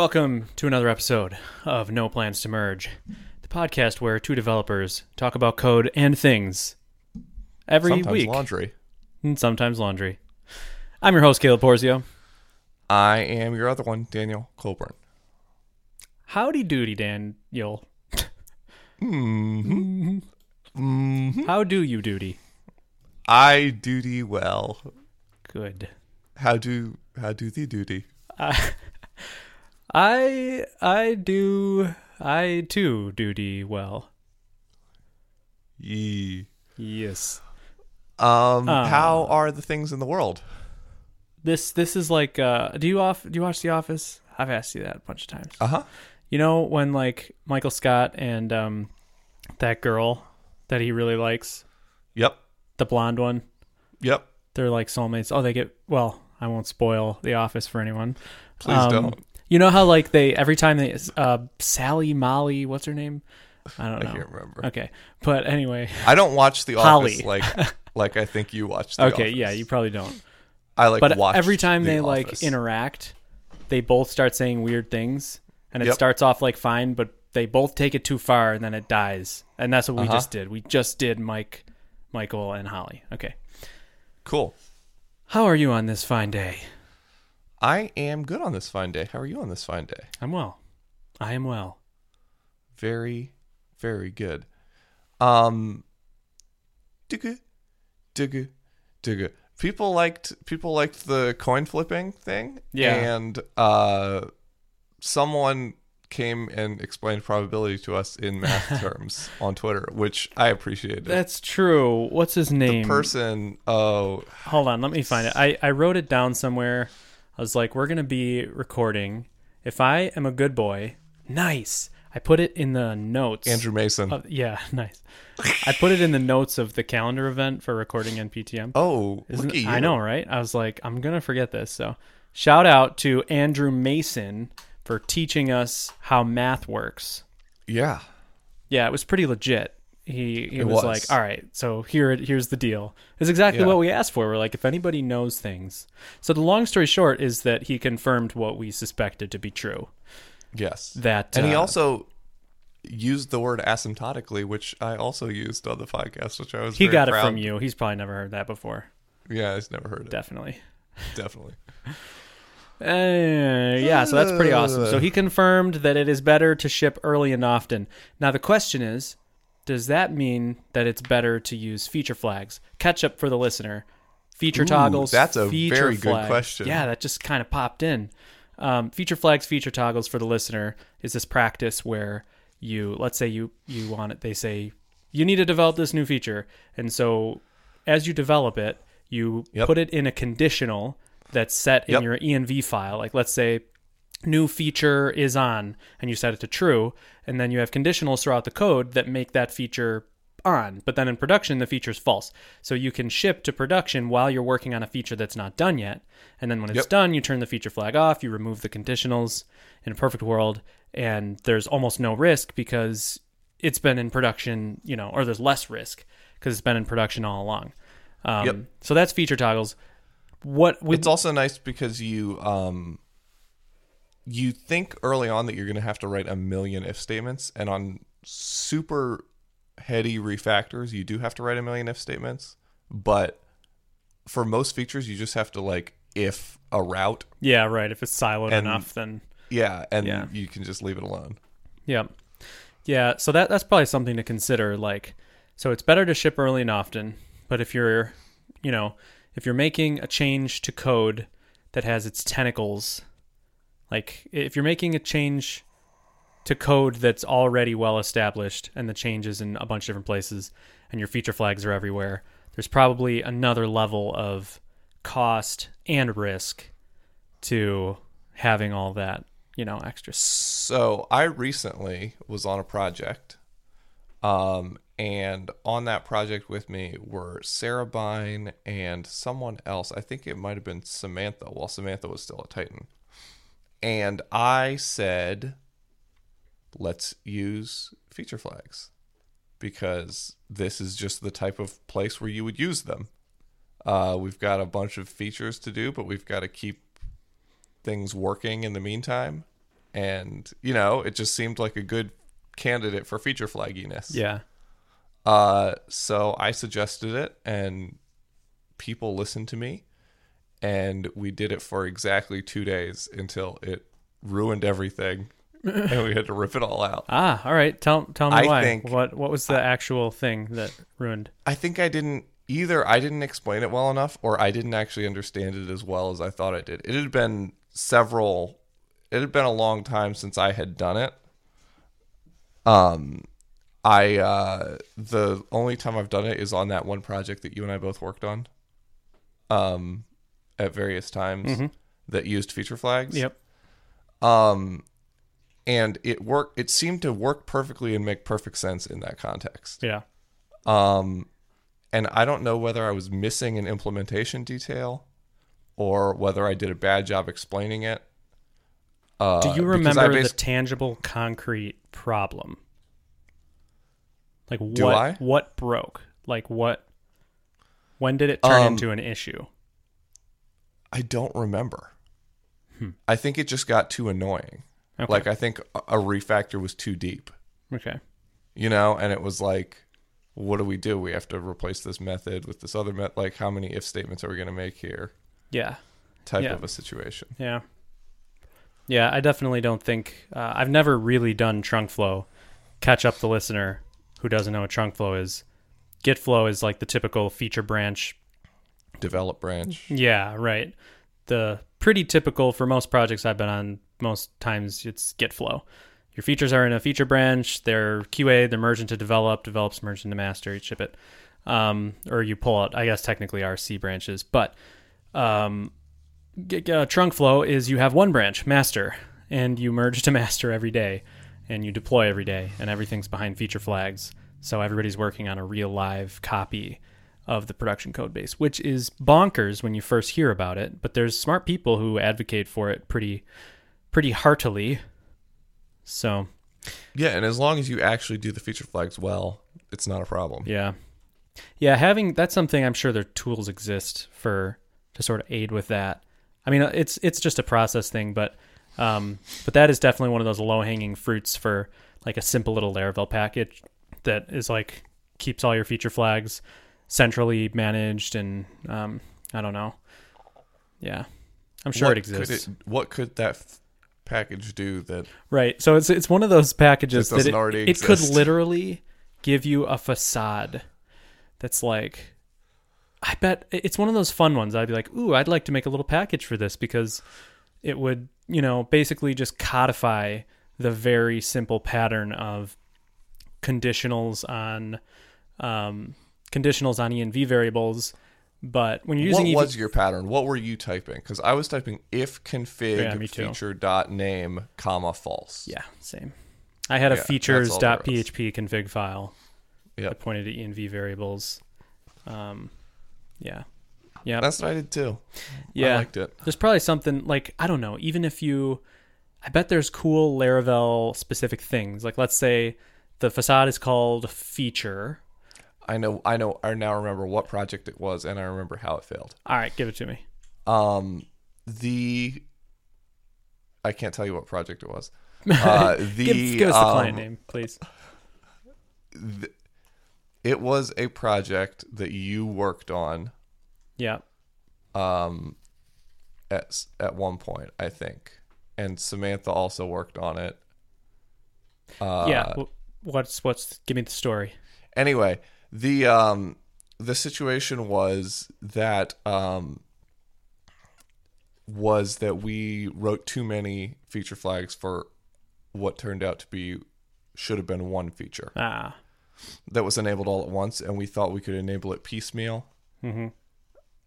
Welcome to another episode of No Plans to Merge, the podcast where two developers talk about code and things every Sometimes week, laundry. and sometimes laundry. I'm your host, Caleb Porzio. I am your other one, Daniel Coulbourne. Howdy doody, Daniel. Mm-hmm. Mm-hmm. How do you duty? I duty well. Good. How do how do thee duty? I, I, I do, I too duty well. Yee. Yes. Um, Ah. how are the things in the world? This, this is like, uh, do you off, do you watch The Office? I've asked you that a bunch of times. Uh huh. You know when like Michael Scott and um that girl that he really likes, Yep. the blonde one, Yep. they're like soulmates. Oh, they get well, I won't spoil The Office for anyone. Please Um, don't. You know how like they every time they uh Sally Molly, what's her name? I don't I know. can't remember. Okay. But anyway, I don't watch The Holly. Office like like I think you watch. The okay, Office. yeah, you probably don't. I like But watch every time The they like interact, they both start saying weird things and it Yep. starts off like fine, but they both take it too far and then it dies. And that's what we Uh-huh. just did. We just did Mike, Michael and Holly. Okay. Cool. How are you on this fine day? I am good on this fine day. How are you on this fine day? I'm well. I am well. Very, very good. Um, digga, digga, digga. People liked people liked the coin flipping thing. Yeah. and uh, someone came and explained probability to us in math terms on Twitter, which I appreciated. That's true. What's his the name? person, oh, Hold on, let me find it. I, I wrote it down somewhere. I was like, we're going to be recording. If I am a good boy, nice. I put it in the notes. Andrew Mason. of- yeah, nice. I put it in the notes of the calendar event for recording NPTM. oh, Isn't- look at you. I know, right? I was like, I'm going to forget this. So, shout out to Andrew Mason for teaching us how math works. Yeah. Yeah, it was pretty legit. He he was, was. like, "All right, so here here's the deal." It's exactly Yeah. what we asked for. We're like, if anybody knows things. So the long story short is that he confirmed what we suspected to be true. Yes. That And he uh, also used the word asymptotically, which I also used on the podcast, which I was he got it from you. He's probably never heard that before. Yeah, I've never heard it. Definitely. Definitely. Uh, yeah, so that's pretty awesome. So he confirmed that it is better to ship early and often. Now the question is, does that mean that it's better to use feature flags? Catch up for the listener. Feature Ooh, toggles. that's a very good question. Yeah, that just kind of popped in. Um, feature flags, feature toggles for the listener is this practice where you, let's say you you want it. They say you need to develop this new feature, and so as you develop it, you Yep. put it in a conditional that's set in Yep. your env file like let's say new feature is on and you set it to true and then you have conditionals throughout the code that make that feature on but then in production the feature is false so you can ship to production while you're working on a feature that's not done yet and then when it's Yep. done you turn the feature flag off you remove the conditionals in a perfect world and there's almost no risk because it's been in production you know or there's less risk because it's been in production all along um, Yep. so that's feature toggles what we It's also nice because you um you think early on that you're going to have to write a million if statements and on super heady refactors you do have to write a million if statements, but for most features you just have to like if a route. Yeah, right. If it's siloed And- enough, then Yeah, and Yeah. you can just leave it alone. yeah, yeah. So that that's probably something to consider. Like, so it's better to ship early and often. But if you're, you know, if you're making a change to code that has its tentacles, like if you're making a change to code that's already well established and the changes in a bunch of different places and your feature flags are everywhere, there's probably another level of cost and risk to having all that, you know, extra. So I recently was on a project, um, and on that project with me were Sarah Bine and someone else. I think it might have been Samantha, while Samantha was still a Tighten. And I said, let's use feature flags because this is just the type of place where you would use them. Uh, we've got a bunch of features to do, but we've got to keep things working in the meantime. and you know, it just seemed like a good candidate for feature flagginess. Yeah. Uh, so I suggested it, and people listened to me, and we did it for exactly two days until it ruined everything, and we had to rip it all out. Ah, all right. Tell tell me I why. think- what what was the actual thing that ruined? I think I didn't either. I didn't explain it well enough, or I didn't actually understand it as well as I thought I did. It had been several. It had been a long time since I had done it. Um, I uh, the only time I've done it is on that one project that you and I both worked on. Um, at various times that used feature flags. Yep. Um, and it worked. It seemed to work perfectly and make perfect sense in that context. Yeah. Um, and I don't know whether I was missing an implementation detail or whether I did a bad job explaining it. Uh, Do you remember the tangible, concrete problem? Like what? What broke? Like what? When did it turn Um, into an issue? I don't remember. I think it just got too annoying. Hmm. Okay. Like I think a a refactor was too deep, Okay. you know, and it was like, what do we do? We have to replace this method with this other method. Like, how many if statements are we going to make here? Yeah. Type Yeah. of a situation. Yeah. Yeah, I definitely don't think uh, I've never really done trunk flow. Catch up the listener who doesn't know what trunk flow is. Git flow is like the typical feature branch. Develop branch. Yeah, right. The pretty typical for most projects I've been on. Most times it's Git flow. Your features are in a feature branch. They're QA. They're merged into develop. Develops merged into master. You ship it, um, or you pull out. I guess technically RC branches, but um, uh, trunk flow is you have one branch, master, and you merge to master every day, and you deploy every day, and everything's behind feature flags. So everybody's working on a real live copy of the production code base, which is bonkers when you first hear about it. But there's smart people who advocate for it pretty, pretty heartily. So Yeah, and as long as you actually do the feature flags well, it's not a problem. Yeah. Yeah, having that's something I'm sure their tools exist for to sort of aid with that. I mean, it's it's just a process thing, but um, but that is definitely one of those low hanging fruits for like a simple little Laravel package that is like keeps all your feature flags centrally managed and um, I don't know. Yeah, I'm sure What it exists. Could it, what could that f- package do that Right. So it's it's one of those packages That it, it could literally give you a facade that's like I bet it's one of those fun ones. I'd be like, "Ooh, I'd like to make a little package for this because it would, you know, basically just codify the very simple pattern of conditionals on um, conditionals on env variables." But when you're using what EV was your pattern? What were you typing? Because I was typing if config Yeah, feature dot name comma false. yeah, same. I had a Yeah, there was. features.php config file Yep. that pointed to env variables. Um, yeah, yeah, That's what I did too. Yeah, I liked it. There's probably something like I don't know. Even if you, I bet there's cool Laravel specific things. Like let's say the facade is called feature. I know. I know. I now remember what project it was, and I remember how it failed. All right, give it to me. Um, the I can't tell you what project it was. Uh, the give, give us the client um, name, please. The, It was a project that you worked on Yeah. um, at at one point, I think, and Samantha also worked on it. Uh, yeah. What's what's? Give me the story. Anyway, the um, the situation was that um, was that we wrote too many feature flags for what turned out to be should have been one feature Ah. that was enabled all at once, and we thought we could enable it piecemeal. Mm-hmm.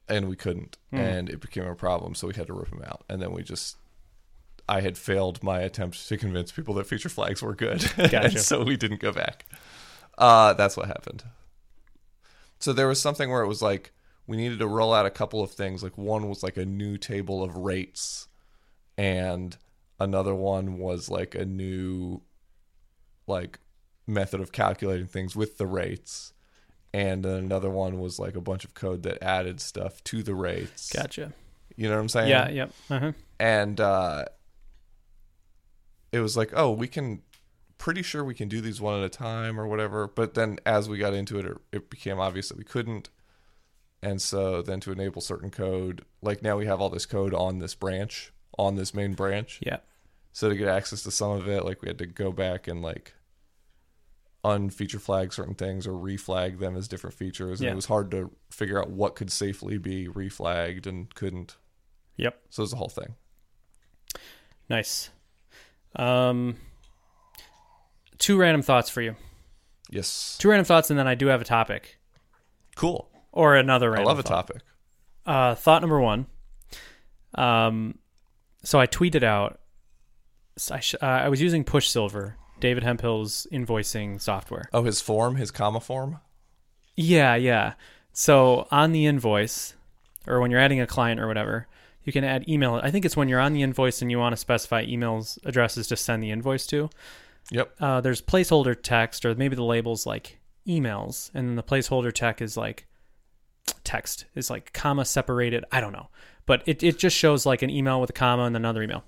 and we couldn't Hmm. and it became a problem so we had to rip them out and then we just i had failed my attempt to convince people that feature flags were good Gotcha. and so we didn't go back uh, that's what happened so there was something where it was like we needed to roll out a couple of things like one was like a new table of rates and another one was like a new like method of calculating things with the rates and then another one was like a bunch of code that added stuff to the rates. Gotcha. You know what I'm saying? Yeah. Yep. Uh-huh. And uh, it was like, oh, we can pretty sure we can do these one at a time or whatever. But then as we got into it, it, it became obvious that we couldn't. And so then to enable certain code, like now we have all this code on this branch, on this main branch. Yeah. So to get access to some of it, like we had to go back and like unfeature flag certain things or reflag them as different features. And Yeah. it was hard to figure out what could safely be reflagged and couldn't. Yep. So it was a whole thing. Nice. Um, two random thoughts for you. Yes. Two random thoughts, and then I do have a topic Cool. or another random. I love a thought. topic. Uh, thought number one. Um, so I tweeted out. I, sh- uh, I was using Push Silver, David Hemphill's invoicing software. Oh, his form, his comma form? Yeah, yeah. So on the invoice, or when you're adding a client or whatever, you can add email. I think it's when you're on the invoice and you want to specify emails addresses to send the invoice to. Yep. Uh, there's placeholder text, or maybe the label's like emails, and the placeholder text is like text is like comma separated. I don't know, but it it just shows like an email with a comma and another email,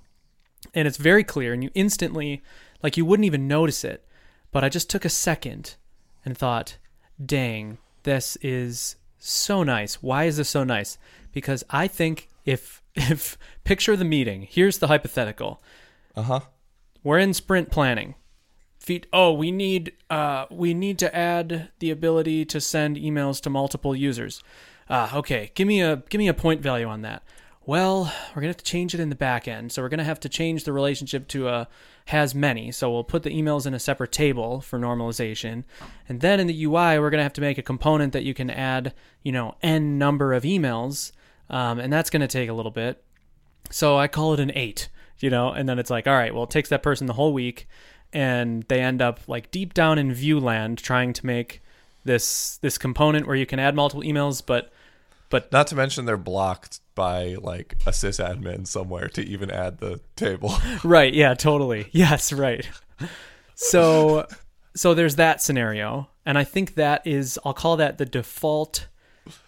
and it's very clear, and you instantly like you wouldn't even notice it. But I just took a second and thought, dang, this is so nice. Why is this so nice? Because I think if if picture the meeting, here's the hypothetical. Uh huh. We're in sprint planning. Oh, we need uh we need to add the ability to send emails to multiple users. Ah, okay. Give me a give me a point value on that. Well, we're gonna have to change it in the back end. So we're gonna have to change the relationship to a has many. So we'll put the emails in a separate table for normalization. And then in the UI, we're gonna have to make a component that you can add, you know, n number of emails. Um, and that's gonna take a little bit. So I call it an eight, you know, and then it's like, all right, well, it takes that person the whole week, and they end up like deep down in Vue land trying to make this this component where you can add multiple emails, but but Not to mention they're blocked by like a sysadmin somewhere to even add the table. right, yeah, totally, yes, right. So so there's that scenario, and I think that is I'll call that the default.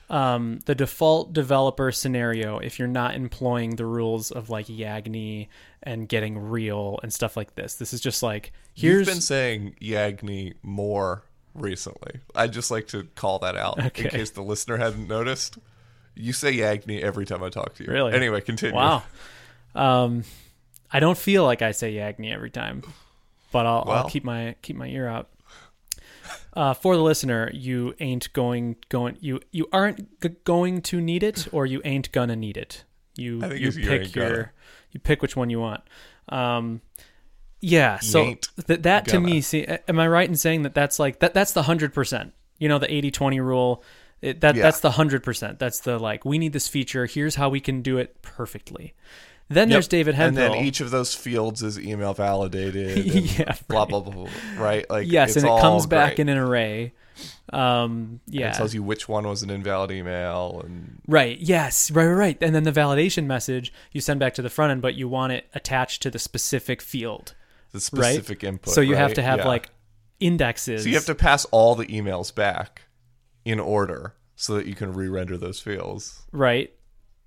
Um, the default developer scenario if you're not employing the rules of like Yagni and getting real and stuff like this. This is just like here's You've been saying Yagni more recently. I'd just like to call that out Okay. in case the listener hadn't noticed. You say Yagni every time I talk to you. Really? Anyway, continue. Wow. Um, I don't feel like I say Yagni every time, but I'll, I'll keep my keep my ear out. Uh, for the listener, you ain't going going you you aren't g- going to need it, or you ain't gonna need it. You you pick your gonna. you pick which one you want. Um, yeah. So th- that to gonna. me, see, am I right in saying that that's like that that's the hundred percent? You know, the 80-20 rule. It, that Yeah. that's the hundred percent. That's the like we need this feature. Here's how we can do it perfectly. Then Yep. there's David And then each of those fields is email validated. and yeah, Blah blah blah, blah. Right? Like yes, and it comes back in an array. Um, And yeah, It tells you which one was an invalid email and right. Yes, right, right, right. And then the validation message you send back to the front end, but you want it attached to the specific field, the right? specific input. so you have to have Yeah. like indexes. So you have to pass all the emails back in order so that you can re-render those fields. right.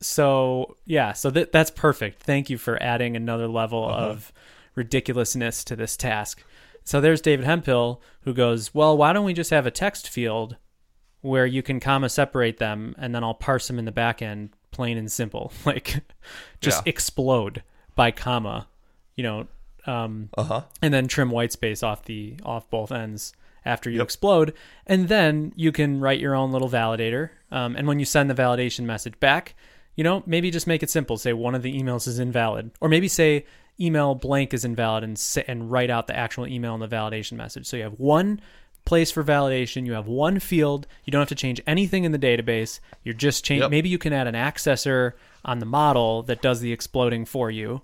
So yeah, so that that's perfect. Thank you for adding another level Uh-huh. of ridiculousness to this task. So there's David Hemphill who goes, well, why don't we just have a text field where you can comma separate them and then I'll parse them in the back end, plain and simple. Like just Yeah. explode by comma, you know, um, Uh huh. and then trim white space off the off both ends after you Yep. explode and then you can write your own little validator um, and when you send the validation message back you know maybe just make it simple say one of the emails is invalid or maybe say email blank is invalid and say, and write out the actual email in the validation message so you have one place for validation you have one field you don't have to change anything in the database you're just change Yep. maybe you can add an accessor on the model that does the exploding for you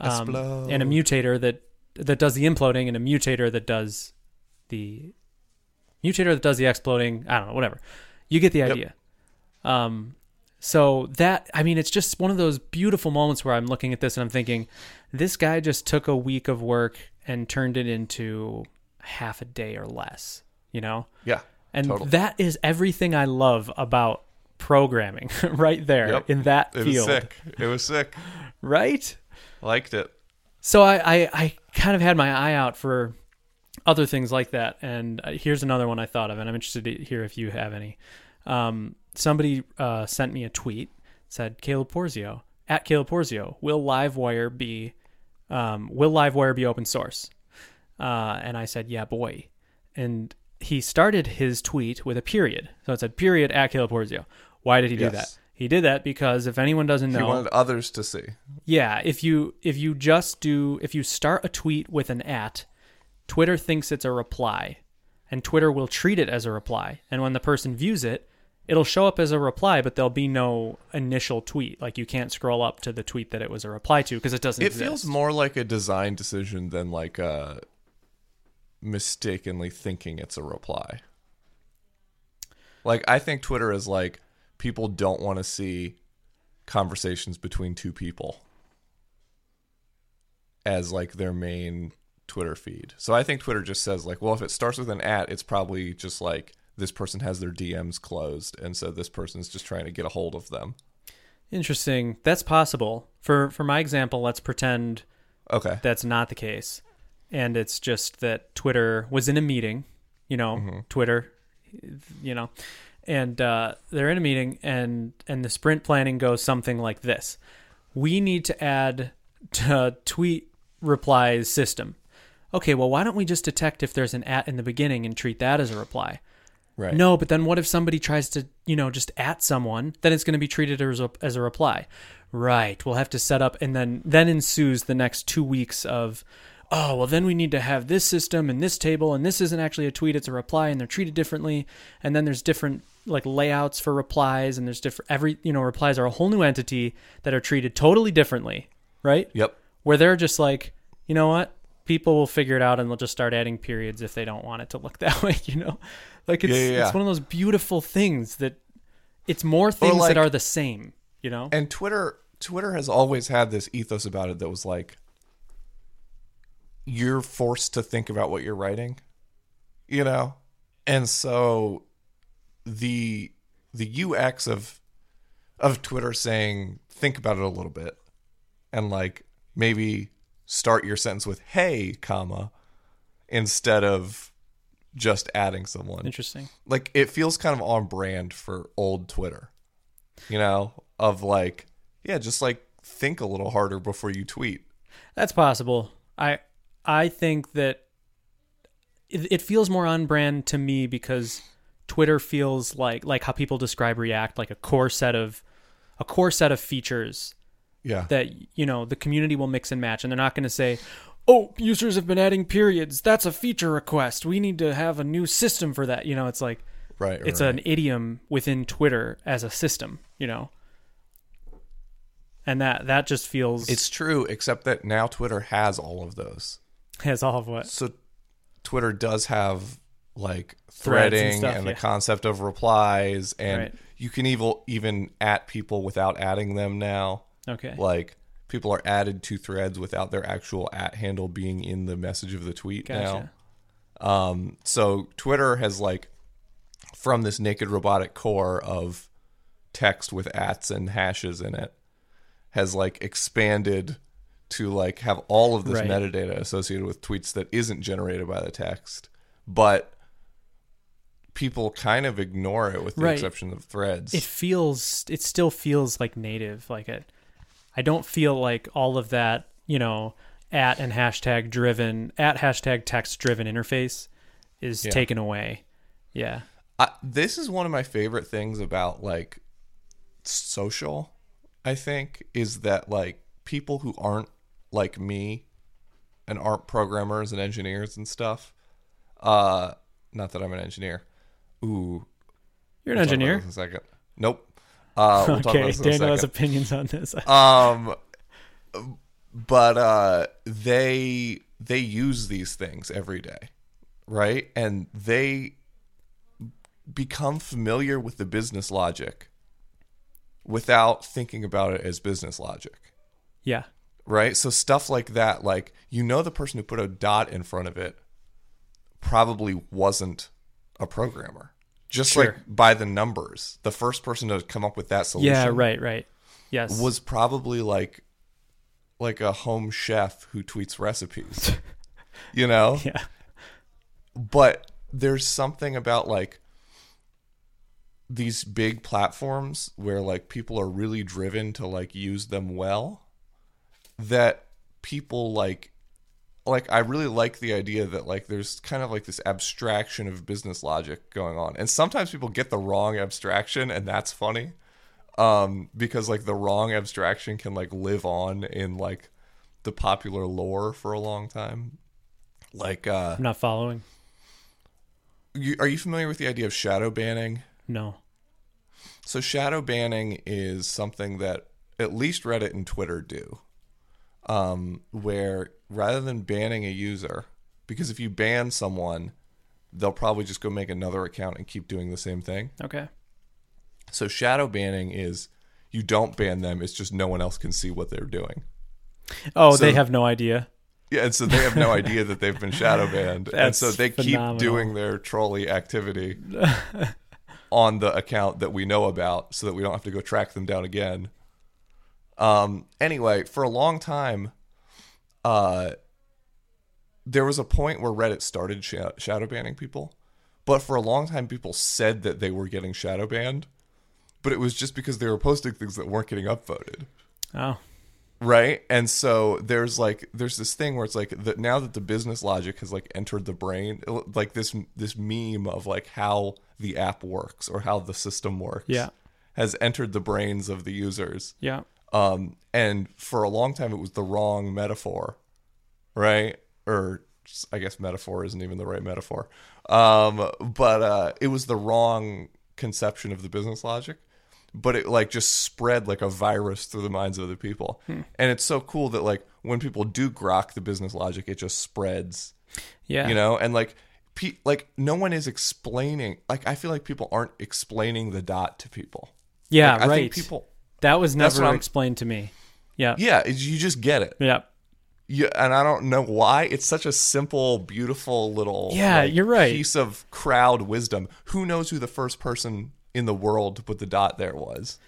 um, and a mutator that that does the imploding and a mutator that does the mutator that does the exploding. I don't know, whatever. You get the Yep. idea. Um, so that I mean, it's just one of those beautiful moments where I'm looking at this and I'm thinking, this guy just took a week of work and turned it into half a day or less. You know, Yeah. and Totally. that is everything I love about programming right there Yep. in that field. It was sick. It was sick. right? Liked it. so I, I I kind of had my eye out for other things like that, and uh, here's another one I thought of, and I'm interested to hear if you have any. Um, somebody uh, sent me a tweet said Caleb Porzio at Caleb Porzio will LiveWire be um, will LiveWire be open source? Uh, and I said, yeah, boy. And he started his tweet with a period, so it said period at Caleb Porzio. Why did he do Yes. that? He did that because if anyone doesn't know, He wanted others to see. yeah, if you if you just do if you start a tweet with an at, Twitter thinks it's a reply, and Twitter will treat it as a reply. And when the person views it, it'll show up as a reply, but there'll be no initial tweet. Like you can't scroll up to the tweet that it was a reply to because it doesn't. It exist. feels more like a design decision than like uh mistakenly thinking it's a reply. Like I think Twitter is like people don't want to see conversations between two people as like their main Twitter feed. So I think Twitter just says like, well, if it starts with an at, it's probably just like this person has their DMs closed and so this person's just trying to get a hold of them. Interesting. That's possible. For for my example, let's pretend Okay. that's not the case. And it's just that Twitter was in a meeting, you know, Twitter, you know, and uh, they're in a meeting and and the sprint planning goes something like this. We need to add to tweet replies system. Okay, well, why don't we just detect if there's an at in the beginning and treat that as a reply? Right. No, but then what if somebody tries to, you know, just at someone? Then it's going to be treated as a, as a reply. Right. We'll have to set up, and then then ensues the next two weeks of, oh, well, then we need to have this system and this table, and this isn't actually a tweet; it's a reply, and they're treated differently. And then there's different like layouts for replies, and there's different every you know replies are a whole new entity that are treated totally differently, right? Yep. Where they're just like, you know what? People will figure it out and they'll just start adding periods if they don't want it to look that way, you know? Like it's Yeah, yeah, yeah. it's one of those beautiful things that it's more things like- that are the same, you know? And Twitter Twitter has always had this ethos about it that was like you're forced to think about what you're writing. You know? And so the the UX of of Twitter saying think about it a little bit and like maybe start your sentence with hey, comma instead of just adding someone Interesting. like it feels kind of on brand for old Twitter. You know, of like, yeah, just like think a little harder before you tweet. That's possible. I I think that it, it feels more on brand to me because Twitter feels like like how people describe React, like a core set of a core set of features Yeah. that you know the community will mix and match, and they're not going to say, "Oh, users have been adding periods. That's a feature request. We need to have a new system for that." You know, it's like right. it's right. an idiom within Twitter as a system. You know, and that that just feels it's true, except that now Twitter has all of those. has all of what So Twitter does have like and threading and, stuff, the yeah. concept of replies and Right. you can even even at people without adding them now. okay. Like people are added to threads without their actual at handle being in the message of the tweet now. Um, so Twitter has like from this naked robotic core of text with ats and hashes in it has like expanded to like have all of this Right. metadata associated with tweets that isn't generated by the text, but people kind of ignore it with the Right. exception of threads. It feels it still feels like native. Like it, I don't feel like all of that. You know, at and hashtag driven at hashtag text driven interface is Yeah. taken away. Yeah. I, this is one of my favorite things about like social i think is that like people who aren't like me and aren't programmers and engineers and stuff uh not that i'm an engineer ooh You're an engineer. a second nope uh we'll okay, this in a Daniel has opinions on this. um but uh they they use these things every day right? And they become familiar with the business logic without thinking about it as business logic. Yeah. right? So stuff like that like you know the person who put a dot in front of it probably wasn't a programmer just Sure. like by the numbers the first person to come up with that solution Yeah. Right. Right. Yes. was probably like like a home chef who tweets recipes. you know? Yeah. But there's something about like these big platforms where like people are really driven to like use them well that people like like I really like the idea that like there's kind of like this abstraction of business logic going on. And sometimes people get the wrong abstraction and that's funny. Um because like the wrong abstraction can like live on in like the popular lore for a long time. Like uh I'm not following. you, are you familiar with the idea of shadow banning? No. So shadow banning is something that at least Reddit and Twitter do, um, where rather than banning a user, because if you ban someone, they'll probably just go make another account and keep doing the same thing. Okay. So shadow banning is you don't ban them; it's just no one else can see what they're doing. Oh, So- they have no idea. Yeah, and so they have no idea that they've been shadow banned, and so they phenomenal. keep doing their trolley activity on the account that we know about, so that we don't have to go track them down again. Um. Anyway, for a long time, uh, there was a point where Reddit started sh- shadow banning people, but for a long time, people said that they were getting shadow banned, but it was just because they were posting things that weren't getting upvoted Oh. right and so there's like there's this thing where it's like that now that the business logic has like entered the brain like this this meme of like how the app works or how the system works Yeah. has entered the brains of the users Yeah. Um and for a long time it was the wrong metaphor right or i guess metaphor isn't even the right metaphor um but uh it was the wrong conception of the business logic but it like just spread like a virus through the minds of other people and it's so cool that like when people do grok the business logic it just spreads Yeah. you know and like pe- like no one is explaining like i feel like people aren't explaining the dot to people yeah. Like, i right. think people that was never explained to me. Yeah. yeah you just get it Yeah. Yeah, and I don't know why. It's such a simple, beautiful little Yeah, like, you're right. piece of crowd wisdom. Who knows who the first person in the world to put the dot there was?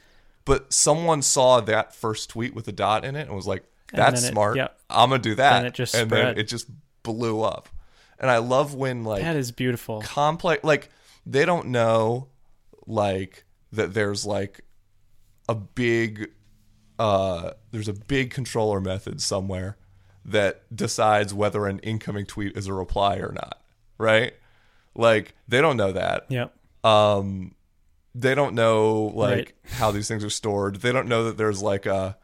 But someone saw that first tweet with the dot in it and was like, "That's it- smart. yep. I'm gonna do that." Then it just and spread. then it just blew up. And I love when like That is beautiful. complex like they don't know like that there's like a big uh there's a big controller method somewhere that decides whether an incoming tweet is a reply or not right like they don't know that Yep. um they don't know like Right. how these things are stored they don't know that there's like a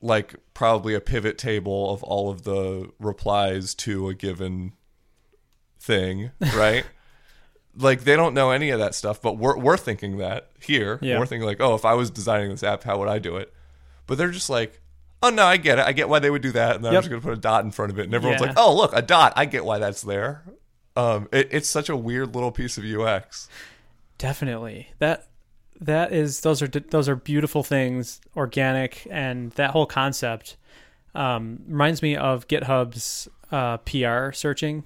like probably a pivot table of all of the replies to a given thing right like they don't know any of that stuff but we're, we're thinking that here Yeah. we're thinking like oh if i was designing this app how would i do it but they're just like oh no i get it i get why they would do that and then i'm just going to put a dot in front of it and everyone's Yeah. like oh look a dot i get why that's there um, it, it's such a weird little piece of ux Definitely. That that is those are those are beautiful things, organic, and that whole concept um, reminds me of GitHub's uh, PR searching.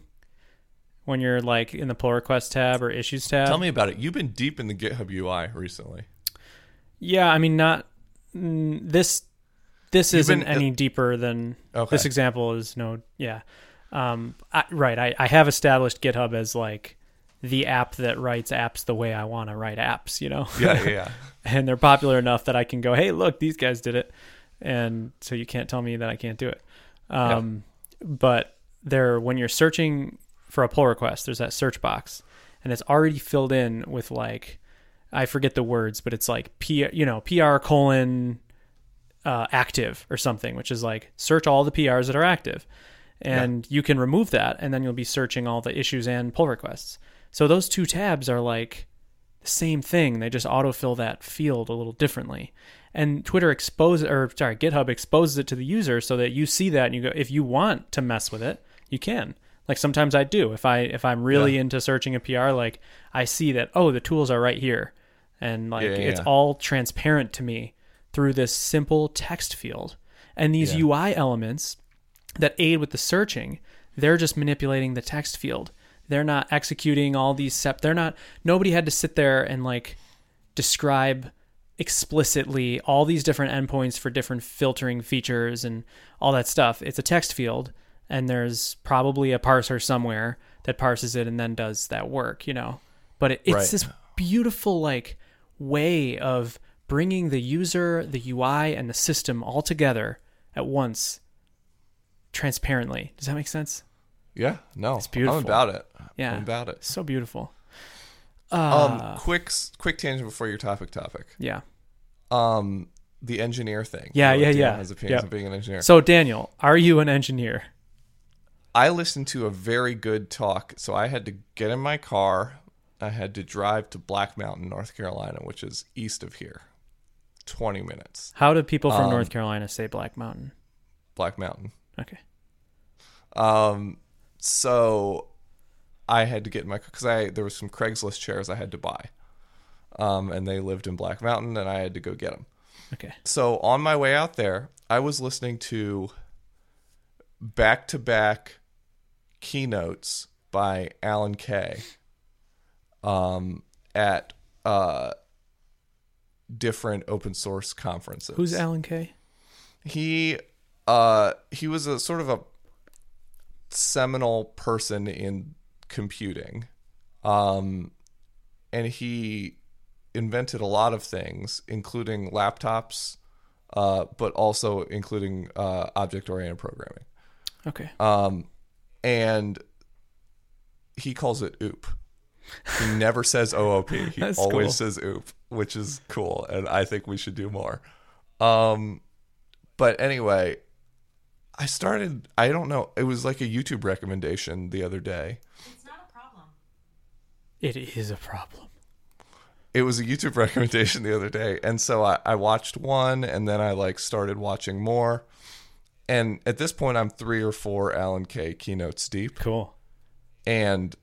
When you're like in the pull request tab or issues tab. Tell me about it. You've been deep in the GitHub UI recently. Yeah, I mean, not this. This You've isn't been- any deeper than Okay. this example is. No, yeah, um, I, right. I, I have established GitHub as like the app that writes apps the way I want to write apps. You know, Yeah, yeah, yeah. and they're popular enough that I can go, hey, look, these guys did it, and so you can't tell me that I can't do it. Um, But there, when you're searching for a pull request, there's that search box, and it's already filled in with like, I forget the words, but it's like P, you know, PR colon uh, active or something, which is like search all the PRs that are active, and you can remove that, and then you'll be searching all the issues and pull requests. So those two tabs are like the same thing. They just autofill that field a little differently. And Twitter exposes, or sorry, GitHub exposes it to the user so that you see that and you go, if you want to mess with it, you can. Like sometimes I do. If I if I'm really into searching a PR, like I see that oh the tools are right here, and like Yeah, yeah, it's yeah. all transparent to me through this simple text field. And these Yeah. UI elements that aid with the searching, they're just manipulating the text field. They're not executing all these sep. They're not. Nobody had to sit there and like describe explicitly all these different endpoints for different filtering features and all that stuff. It's a text field, and there's probably a parser somewhere that parses it and then does that work, you know. But it, it's Right. this beautiful like way of bringing the user, the UI, and the system all together at once, transparently. Does that make sense? Yeah, no, It's beautiful. I'm about it. Yeah. I'm about it. So beautiful. Um, Uh, quick, quick tangent before your topic. Topic. yeah. Um, the engineer thing. Yeah, yeah, yeah. Has opinions Yep. of being an engineer. So Daniel, are you an engineer? I listened to a very good talk. So I had to get in my car. I had to drive to Black Mountain, North Carolina, which is east of here. 20 minutes. How do people from Um, North Carolina say Black Mountain? Black Mountain. Okay. Um, so I had to get in my because I there was some Craigslist chairs I had to buy. Um, and they lived in Black Mountain, and I had to go get them. Okay. So on my way out there, I was listening to back to back keynotes by Alan Kay um, at uh, different open source conferences. Who's Alan Kay? he uh he was a sort of a seminal person in computing um and he invented a lot of things including laptops uh but also including uh object oriented programming Okay. um and he calls it oop he never says oop he That's always cool. says oop which is cool and i think we should do more um but anyway i started i don't know it was like a youtube recommendation the other day It's not a problem. It is a problem. it was a youtube recommendation the other day and so I, I watched one and then i like started watching more and at this point i'm three or four alan kay keynotes deep. Cool. and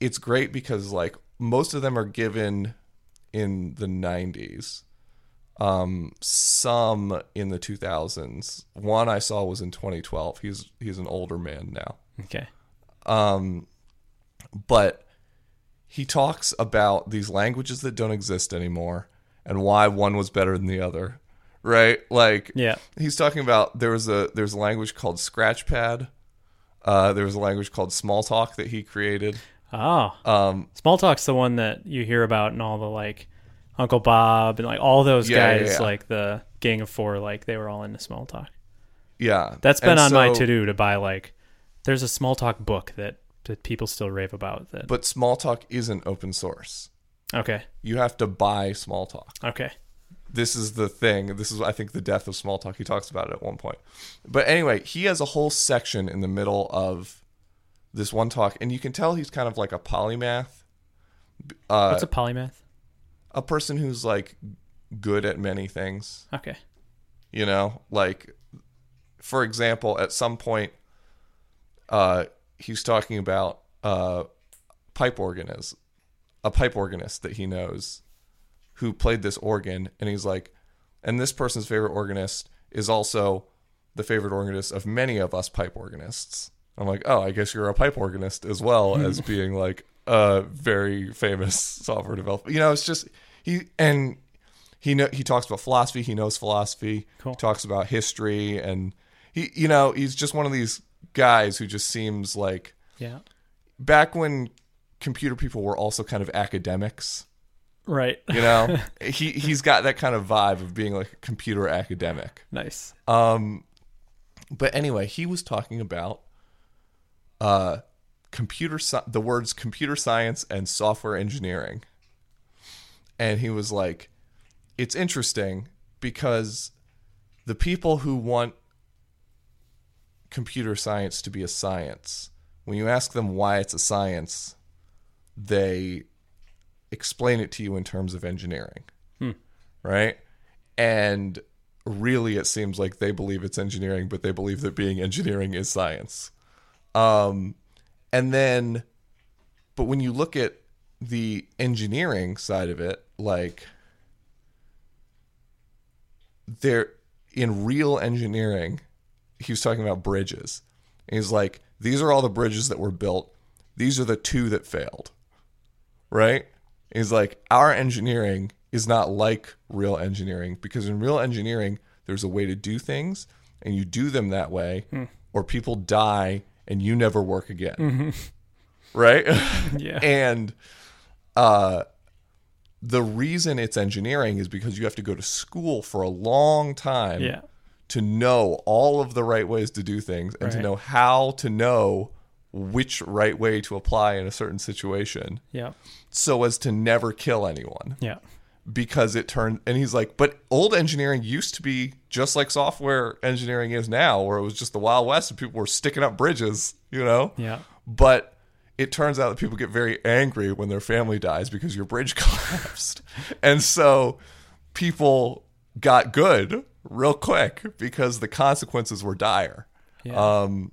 it's great because like most of them are given in the 90s um some in the 2000s one i saw was in 2012 he's he's an older man now. Okay. um but he talks about these languages that don't exist anymore and why one was better than the other right like Yeah. he's talking about there was a there's a language called scratchpad uh there was a language called smalltalk that he created Oh. um Smalltalk's the one that you hear about in all the like Uncle Bob and like all those Yeah, yeah, guys, yeah. like the Gang of Four, like they were all into Smalltalk. yeah That's been And on my to do to buy like there's a Smalltalk book that, that people still rave about that but smalltalk isn't open source Okay. you have to buy smalltalk Okay. This is the thing. This is, I think, the death of Smalltalk. He talks about it at one point. But anyway, he has a whole section in the middle of this one talk, and you can tell he's kind of like a polymath, uh, What's a polymath? a person who's like good at many things. Okay. You know, like for example, at some point, uh, he's talking about uh, pipe organist, a pipe organist that he knows, who played this organ, and he's like, and this person's favorite organist is also the favorite organist of many of us pipe organists. I'm like, oh, I guess you're a pipe organist as well as being like a very famous software developer. You know, it's just he and he know he talks about philosophy. He knows philosophy. Cool. He talks about history, and he, you know, he's just one of these guys who just seems like Yeah. back when computer people were also kind of academics. Right. You know, he he's got that kind of vibe of being like a computer academic. nice. Um, but anyway, he was talking about uh, computer sci- the words computer science and software engineering, and he was like, "It's interesting because the people who want computer science to be a science, when you ask them why it's a science, they explain it to you in terms of engineering, right? And really, it seems like they believe it's engineering, but they believe that being engineering is science. Um, and then, but when you look at the engineering side of it, like there in real engineering, he was talking about bridges. And he's like, these are all the bridges that were built. These are the two that failed. Right? He's like, our engineering is not like real engineering because in real engineering there's a way to do things and you do them that way or people die and you never work again. Right? Yeah. and uh the reason it's engineering is because you have to go to school for a long time yeah. to know all of the right ways to do things and to know how to know which right way to apply in a certain situation Yeah. So as to never kill anyone Yeah. because it turned and he's like but old engineering used to be just like software engineering is now where it was just the wild west and people were sticking up bridges you know Yeah. but it turns out that people get very angry when their family dies because your bridge collapsed. and so people got good real quick because the consequences were dire. Yeah. Um,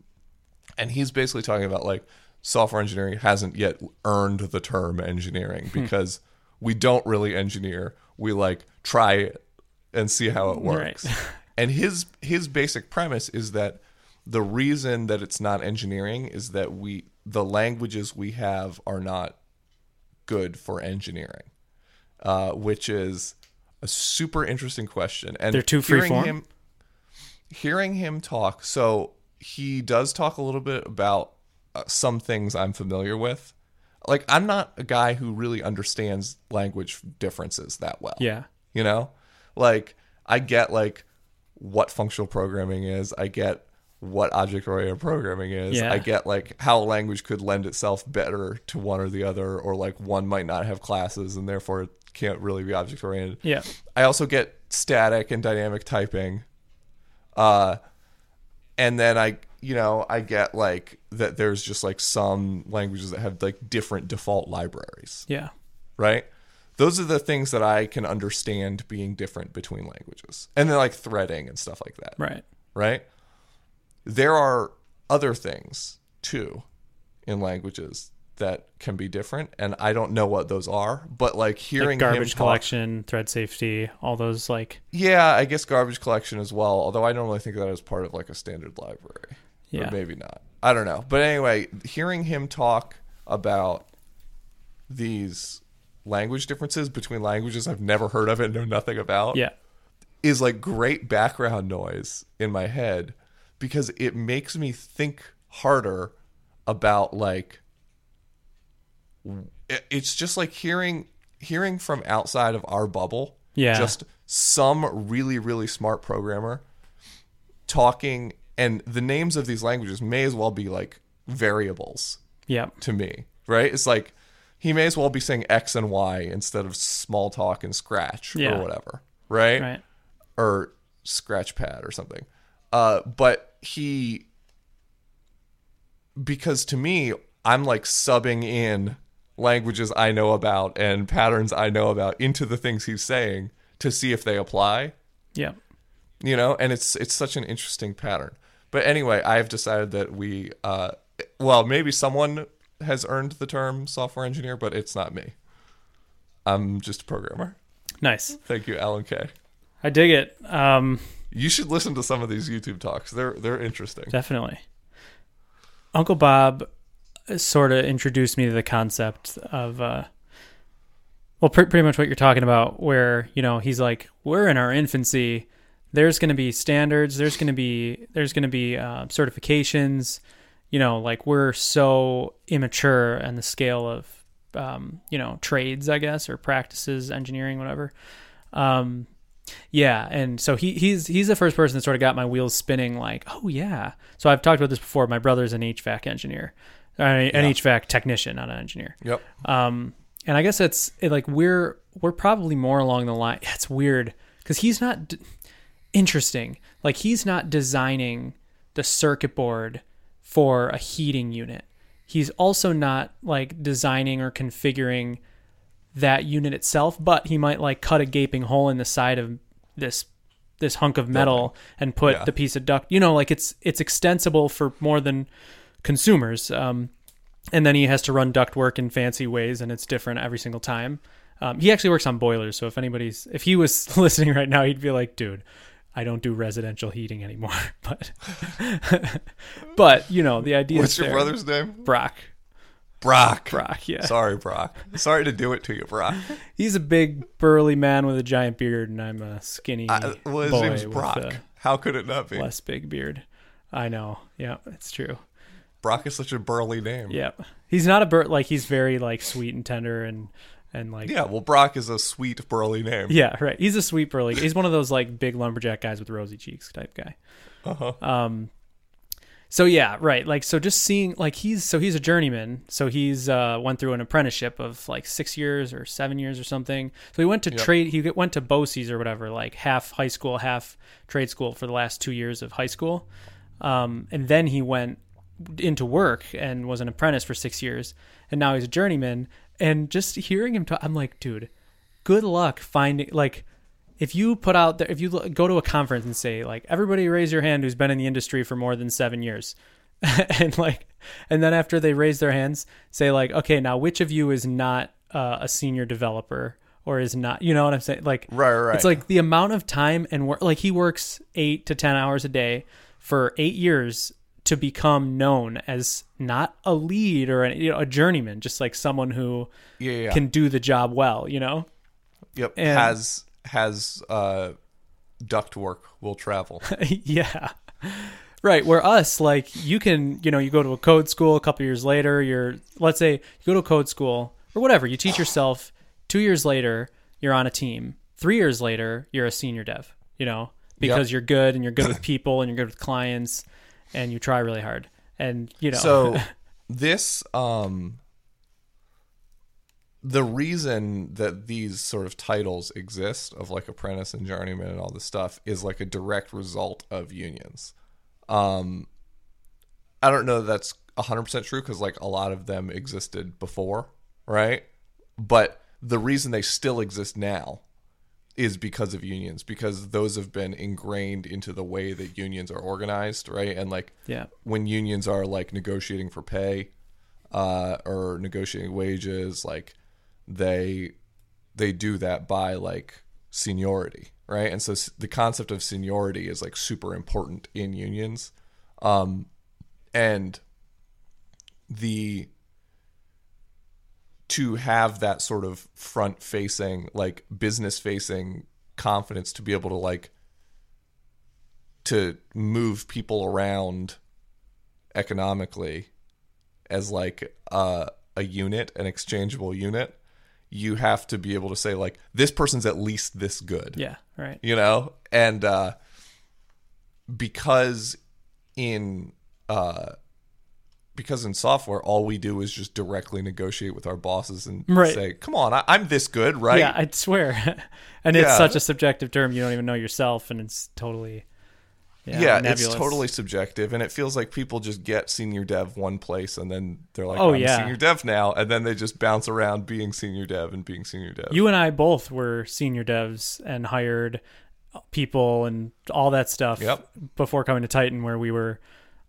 and he's basically talking about like software engineering hasn't yet earned the term engineering because we don't really engineer. We like try and see how it works. Right. and his his basic premise is that the reason that it's not engineering is that we the languages we have are not good for engineering, uh, which is a super interesting question. And They're too hearing freeform? him hearing him talk. So he does talk a little bit about uh, some things I'm familiar with. Like I'm not a guy who really understands language differences that well. yeah. You know? Like I get like what functional programming is. I get what object oriented programming is. Yeah. I get like how a language could lend itself better to one or the other or like one might not have classes and therefore it can't really be object oriented. Yeah. I also get static and dynamic typing. Uh and then I you know, I get like that there's just like some languages that have like different default libraries, Yeah. right? Those are the things that I can understand being different between languages. And then like threading and stuff like that, Right. right? There are other things too in languages that can be different and I don't know what those are, but like hearing Like garbage talk- collection, thread safety, all those like Yeah, I guess garbage collection as well. Although I don't really think of that as part of like a standard library. Yeah. Or maybe not. I don't know. But anyway, hearing him talk about these language differences between languages I've never heard of and know nothing about yeah. is like great background noise in my head because it makes me think harder about like it's just like hearing hearing from outside of our bubble Yeah. just some really really smart programmer talking and the names of these languages may as well be like variables Yeah. to me, right? It's like he may as well be saying X and Y instead of Smalltalk and scratch Yeah. or whatever, right? Right. Or scratch pad or something. Uh, but he, because to me, I'm like subbing in languages I know about and patterns I know about into the things he's saying to see if they apply Yeah. you know and it's it's such an interesting pattern but anyway i've decided that we uh well maybe someone has earned the term software engineer but it's not me i'm just a programmer Nice. thank you alan kay I dig it. Um, you should listen to some of these youtube talks they're they're interesting definitely. Uncle Bob sort of introduced me to the concept of, uh, well, pre- pretty much what you're talking about, where, you know, he's like, we're in our infancy. There's going to be standards. There's going to be, there's going to be uh, certifications. You know, like we're so immature on the scale of, um, you know, trades, I guess, or practices, engineering, whatever. Um, yeah, and so he he's he's the first person that sort of got my wheels spinning. Like, oh yeah. So I've talked about this before. My brother's an HVAC engineer, uh, an Yeah. HVAC technician, not an engineer. yep Um, and I guess it's it, like we're we're probably more along the line. It's weird because he's not interesting. Like he's not designing the circuit board for a heating unit. He's also not like designing or configuring that unit itself, but he might like cut a gaping hole in the side of this this hunk of metal and put Yeah. the piece of duct. You know, like it's it's extensible for more than consumers. Um, and then he has to run duct work in fancy ways, and it's different every single time. Um, he actually works on boilers, so if anybody's if he was listening right now, he'd be like, "Dude, I don't do residential heating anymore." But but you know the idea. what's your there. brother's name Brock. Brock. Brock, yeah. Sorry, Brock. Sorry to do it to you, Brock. He's a big burly man with a giant beard, and I'm a skinny I, well, his boy name's Brock. How could it not be? less big beard. I know. Yeah, it's true. Brock is such a burly name. Yeah, he's not a bird. Like he's very like sweet and tender and and like Yeah, well, Brock is a sweet burly name. yeah, right. He's a sweet burly. He's one of those like big lumberjack guys with rosy cheeks type guy. Uh-huh. Um, so yeah, right. Like so, just seeing like he's so he's a journeyman. So he's uh went through an apprenticeship of like six years or seven years or something. So he went to Yep. trade. He went to BOCES or whatever, like half high school, half trade school for the last two years of high school. Um, and then he went into work and was an apprentice for six years, and now he's a journeyman. And just hearing him talk, I'm like, dude, good luck finding like if you put out there if you go to a conference and say like everybody raise your hand who's been in the industry for more than seven years and like and then after they raise their hands say like okay now which of you is not uh, a senior developer or is not you know what i'm saying like Right, right. it's like the amount of time and work like he works eight to ten hours a day for eight years to become known as not a lead or a, you know, a journeyman just like someone who Yeah, yeah. can do the job well you know yep. and- has has uh duct work will travel. yeah. Right. Where us, like, you can, you know, you go to a code school a couple years later, you're, let's say, you go to a code school or whatever, you teach yourself. Two years later, you're on a team. Three years later, you're a senior dev, you know, because you're good and you're good with people and you're good with clients and you try really hard. And, you know, So this um the reason that these sort of titles exist of like apprentice and journeyman and all this stuff is like a direct result of unions. Um I don't know that that's 100% true cuz like a lot of them existed before, right? But the reason they still exist now is because of unions because those have been ingrained into the way that unions are organized, right? And like yeah. when unions are like negotiating for pay uh, or negotiating wages, like they they do that by like seniority, right? And so the concept of seniority is like super important in unions, um, and the to have that sort of front facing like business facing confidence to be able to like to move people around economically as like a, a unit, an exchangeable unit, you have to be able to say like this person's at least this good. Yeah. Right. You know? And uh because in uh because in software all we do is just directly negotiate with our bosses and Right. say, "Come on, I, I'm this good, right?" Yeah. I swear. and it's such a subjective term. You don't even know yourself. And it's totally, yeah, yeah, it's totally subjective, and it feels like people just get senior dev one place, and then they're like, Oh, "I'm yeah. senior dev now," and then they just bounce around being senior dev and being senior dev. you and I both were senior devs and hired people and all that stuff Yep. before coming to Tighten, where we were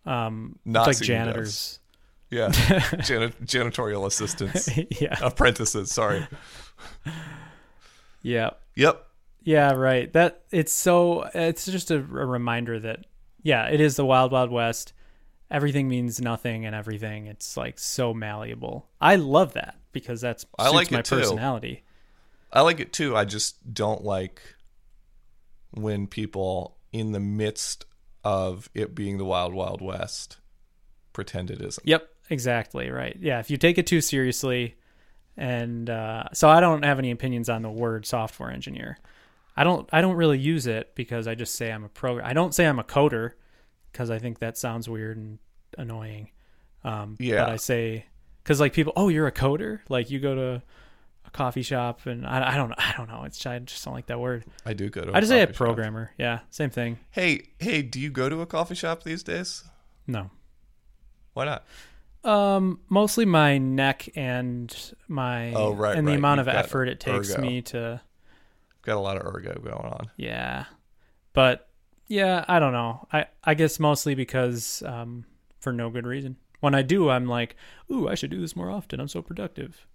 um, Not like janitors. Yeah, Jani- janitorial assistants, yeah, apprentices. Sorry. yeah, Yep. yeah. Right. That it's so it's just a, a reminder that yeah, it is the wild wild west. Everything means nothing and everything. It's like so malleable. I love that because that's I like my personality. I like it too. I just don't like when people in the midst of it being the wild wild west pretend it isn't. Yep, exactly right. Yeah, if you take it too seriously, and uh, so I don't have any opinions on the word software engineer. I don't. I don't really use it because I just say I'm a program. I don't say I'm a coder because I think that sounds weird and annoying. Um, Yeah. But I say because like people, oh, you're a coder. Like you go to a coffee shop, and I, I don't. Know I don't know. It's I just don't like that word. I do go to. I just say a coffee shop. programmer. Yeah, same thing. Hey, hey, do you go to a coffee shop these days? No. Why not? Um, mostly my neck and my Oh, right, and the right. amount You've of effort it takes ergo. me to Got a lot of ergo going on. yeah. But yeah, I don't know. I I guess mostly because um for no good reason. When I do, I'm like, "Ooh, I should do this more often. I'm so productive."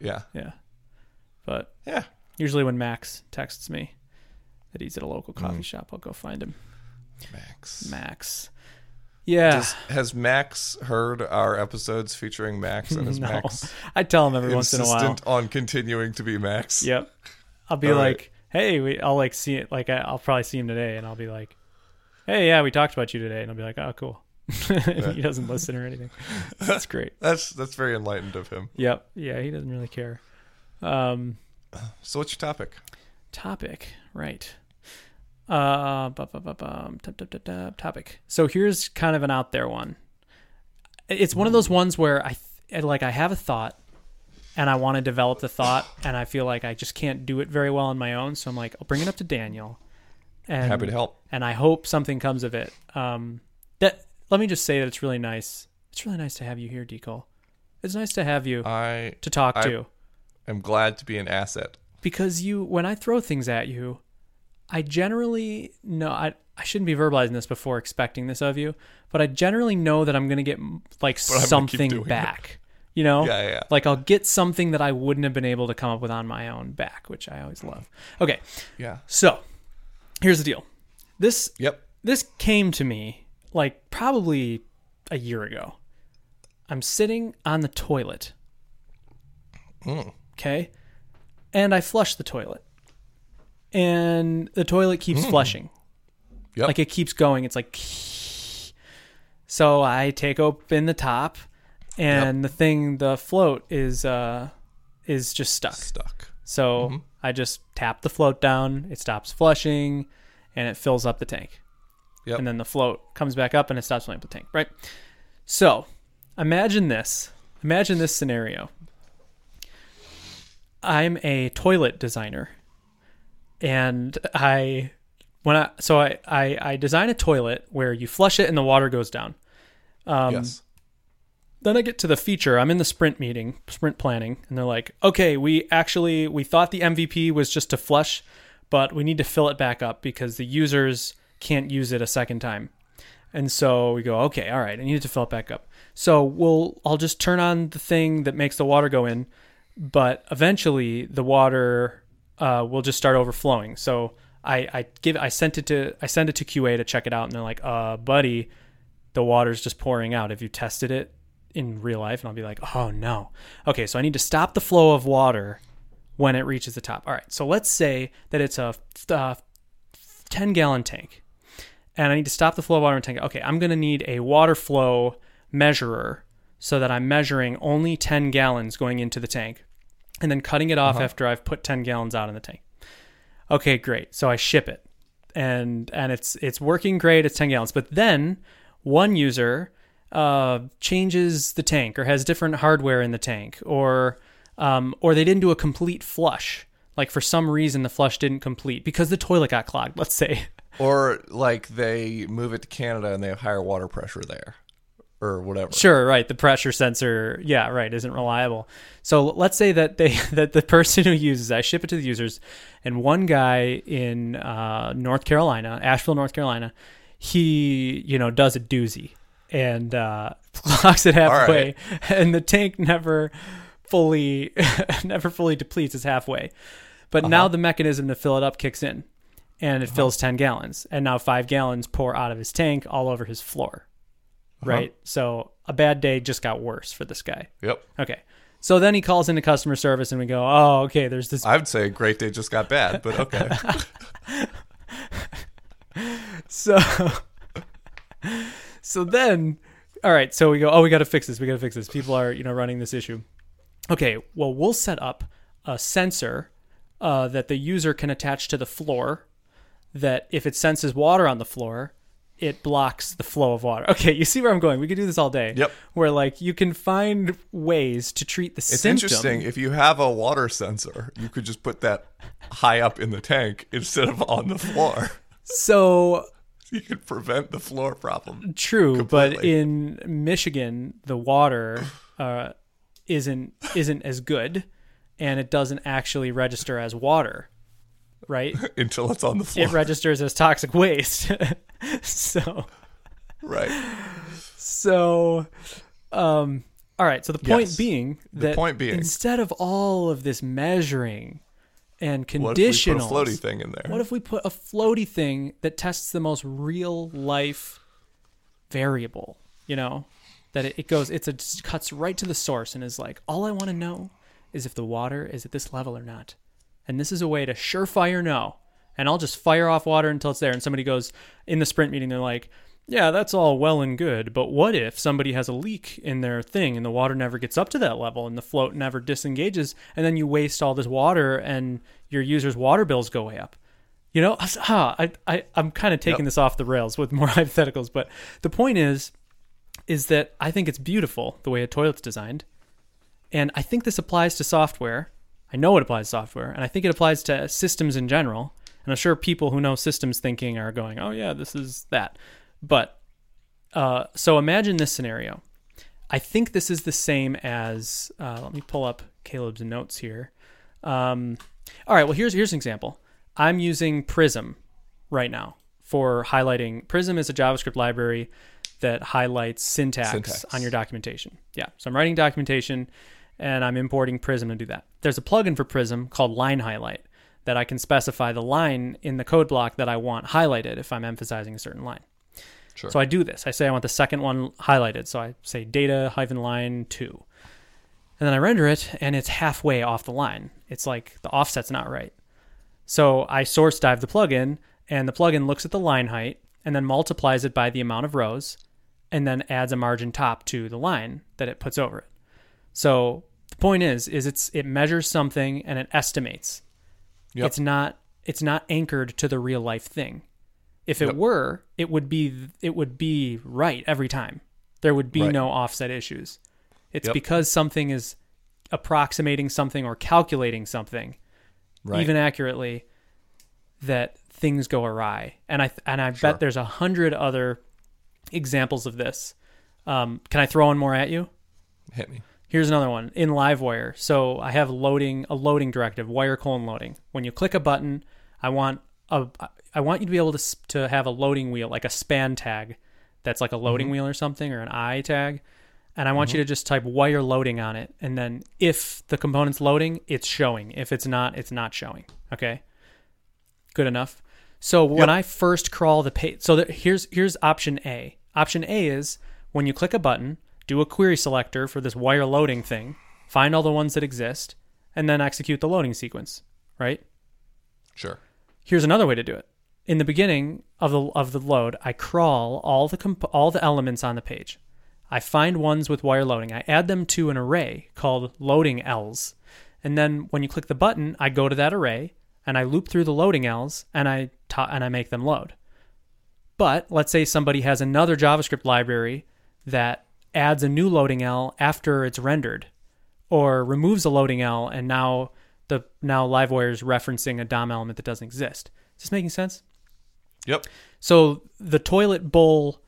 Yeah. Yeah. But Yeah. usually when Max texts me that he's at a local coffee Mm. shop, I'll go find him. Max. Max. Yeah. Does, has Max heard our episodes featuring Max and is no. Max I tell him every once in a while. insistent on continuing to be Max? Yep. I'll be All right. like, hey, we, I'll like see it. Like, I, I'll probably see him today, and I'll be like, hey, yeah, we talked about you today, and I'll be like, oh, cool. he doesn't listen or anything. That's great. That's that's very enlightened of him. Yep. Yeah, he doesn't really care. Um, So what's your topic? topic, right? Uh, bu- bu- bu- tup, topic. So here's kind of an out there one. It's one of those ones where I th- like I have a thought, and I want to develop the thought, and I feel like I just can't do it very well on my own. So I'm like, I'll bring it up to Daniel, and Happy to help. and I hope something comes of it. Um, that let me just say that it's really nice. It's really nice to have you here, Decol. It's nice to have you I to talk to. I'm glad to be an asset. because you when I throw things at you, I generally know I I shouldn't be verbalizing this before expecting this of you, but I generally know that I'm going to get like I'm gonna keep something doing it. back. You know? Yeah, yeah, yeah. Like I'll get something that I wouldn't have been able to come up with on my own back, which I always love. Okay. Yeah. So, here's the deal. This Yep. this came to me like probably a year ago. I'm sitting on the toilet. Mm. Okay? And I flush the toilet. And the toilet keeps flushing. Yep. Like it keeps going. It's like So I take open the top and the thing the float is uh is just stuck. Stuck. So I just tap the float down, it stops flushing, and it fills up the tank. Yep. And then the float comes back up and it stops filling up the tank, right? So imagine this. Imagine this scenario. I'm a toilet designer. And I when I so I, I, I design a toilet where you flush it and the water goes down. Um, yes. then I get to the feature. I'm in the sprint meeting, sprint planning, and they're like, "Okay, we actually we thought the MVP was just to flush, but we need to fill it back up because the users can't use it a second time." And so we go, "Okay, all right, I need to fill it back up." So we'll I'll just turn on the thing that makes the water go in, but eventually the water uh, will just start overflowing. So I, I give I sent it to I send it to QA to check it out, and they're like, "Uh, buddy." the water's just pouring out. Have you tested it in real life? And I'll be like, oh no. Okay, so I need to stop the flow of water when it reaches the top. All right, so let's say that it's a uh, 10 gallon tank and I need to stop the flow of water in the tank. Okay, I'm to need a water flow measurer so that I'm measuring only 10 gallons going into the tank and then cutting it off after I've put 10 gallons out in the tank. Okay, great. So I ship it and and it's it's working great. It's 10 gallons. But then one user uh, changes the tank or has different hardware in the tank or um, or they didn't do a complete flush. Like for some reason the flush didn't complete because the toilet got clogged, let's say. Or like they move it to Canada and they have higher water pressure there, or whatever. Sure, right. The pressure sensor, yeah, right, isn't reliable. So let's say that they that the person who uses, I ship it to the users, and one guy in uh, North Carolina, Asheville, North Carolina, he you know does a doozy and uh, clocks it halfway, and the tank never fully never fully depletes. It's halfway, but now the mechanism to fill it up kicks in, and it fills ten gallons, and now five gallons pour out of his tank all over his floor right? So a bad day just got worse for this guy. Yep. Okay. So then he calls into customer service and we go, oh, okay, there's this. I would say a great day just got bad, but okay. So, so then, all right, so we go, oh, we got to fix this. We got to fix this. People are, you know, running this issue. Okay, well, we'll set up a sensor uh, that the user can attach to the floor that if it senses water on the floor, it blocks the flow of water. Okay, you see where I'm going. We could do this all day. Yep. Where like you can find ways to treat the It's symptom. interesting. If you have a water sensor, you could just put that high up in the tank instead of on the floor. So You could prevent the floor problem. true, but in Michigan, the water uh, isn't isn't as good, and it doesn't actually register as water, right? Until it's on the floor. it registers as toxic waste. so right. so um all right so the point Yes. being The that point being- instead of all of this measuring and What if we put a conditionals floaty thing in there? what if we put a floaty thing that tests the most real life variable, you know, that it, it goes, it's a just cuts right to the source and is like, all I want to know is if the water is at this level or not. And this is a way to surefire know. And I'll just fire off water until it's there. And somebody goes in the sprint meeting, they're like, yeah, that's all well and good, but what if somebody has a leak in their thing and the water never gets up to that level and the float never disengages and then you waste all this water and your user's water bills go way up? You know, ah, I, I, I'm kind of taking Yep. this off the rails with more hypotheticals, but the point is, is that I think it's beautiful the way a toilet's designed. And I think this applies to software. I know it applies to software, and I think it applies to systems in general. And I'm sure people who know systems thinking are going, oh, yeah, this is that. But uh, so imagine this scenario. I think this is the same as, uh, let me pull up Caleb's notes here. Um, all right, well, here's, here's an example. I'm using Prism right now for highlighting. Prism is a JavaScript library that highlights syntax, Syntax. on your documentation. Yeah, so I'm writing documentation and I'm importing Prism to do that. There's a plugin for Prism called Line Highlight that I can specify the line in the code block that I want highlighted if I'm emphasizing a certain line. Sure. So I do this. I say I want the second one highlighted. So I say data hyphen line two. And then I render it and it's halfway off the line. It's like the offset's not right. So I source dive the plugin and the plugin looks at the line height and then multiplies it by the amount of rows and then adds a margin top to the line that it puts over it. So the point is is it's it measures something and it estimates. Yep. It's not it's not anchored to the real life thing. If it Yep. were, it would be it would be right every time. There would be Right. no offset issues. It's Yep. because something is approximating something or calculating something right. even accurately that things go awry. And I and I Sure. bet there's a hundred other examples of this. Um, can I throw one more at you? Hit me. Here's another one in LiveWire. So I have loading a loading directive, wire colon loading. When you click a button, I want a I want you to be able to s- to have a loading wheel, like a span tag, that's like a loading mm-hmm. wheel or something, or an I tag, and I want you mm-hmm. to just type wire loading on it, and then if the component's loading, it's showing. If it's not, it's not showing. Okay, good enough. So when I first crawl the page, so that here's here's option A. Option A is when you click a button, do a query selector for this wire loading thing, find all the ones that exist, and then execute the loading sequence. Right? Sure. Here's another way to do it. In the beginning of the of the load, I crawl all the comp- all the elements on the page. I find ones with wire loading. I add them to an array called loading L's. And then when you click the button, I go to that array and I loop through the loading L's and I ta- and I make them load. But let's say somebody has another JavaScript library that adds a new loading L after it's rendered or removes a loading L and now the now Livewire is referencing a DOM element that doesn't exist. Is this making sense? Yep. So the toilet bowl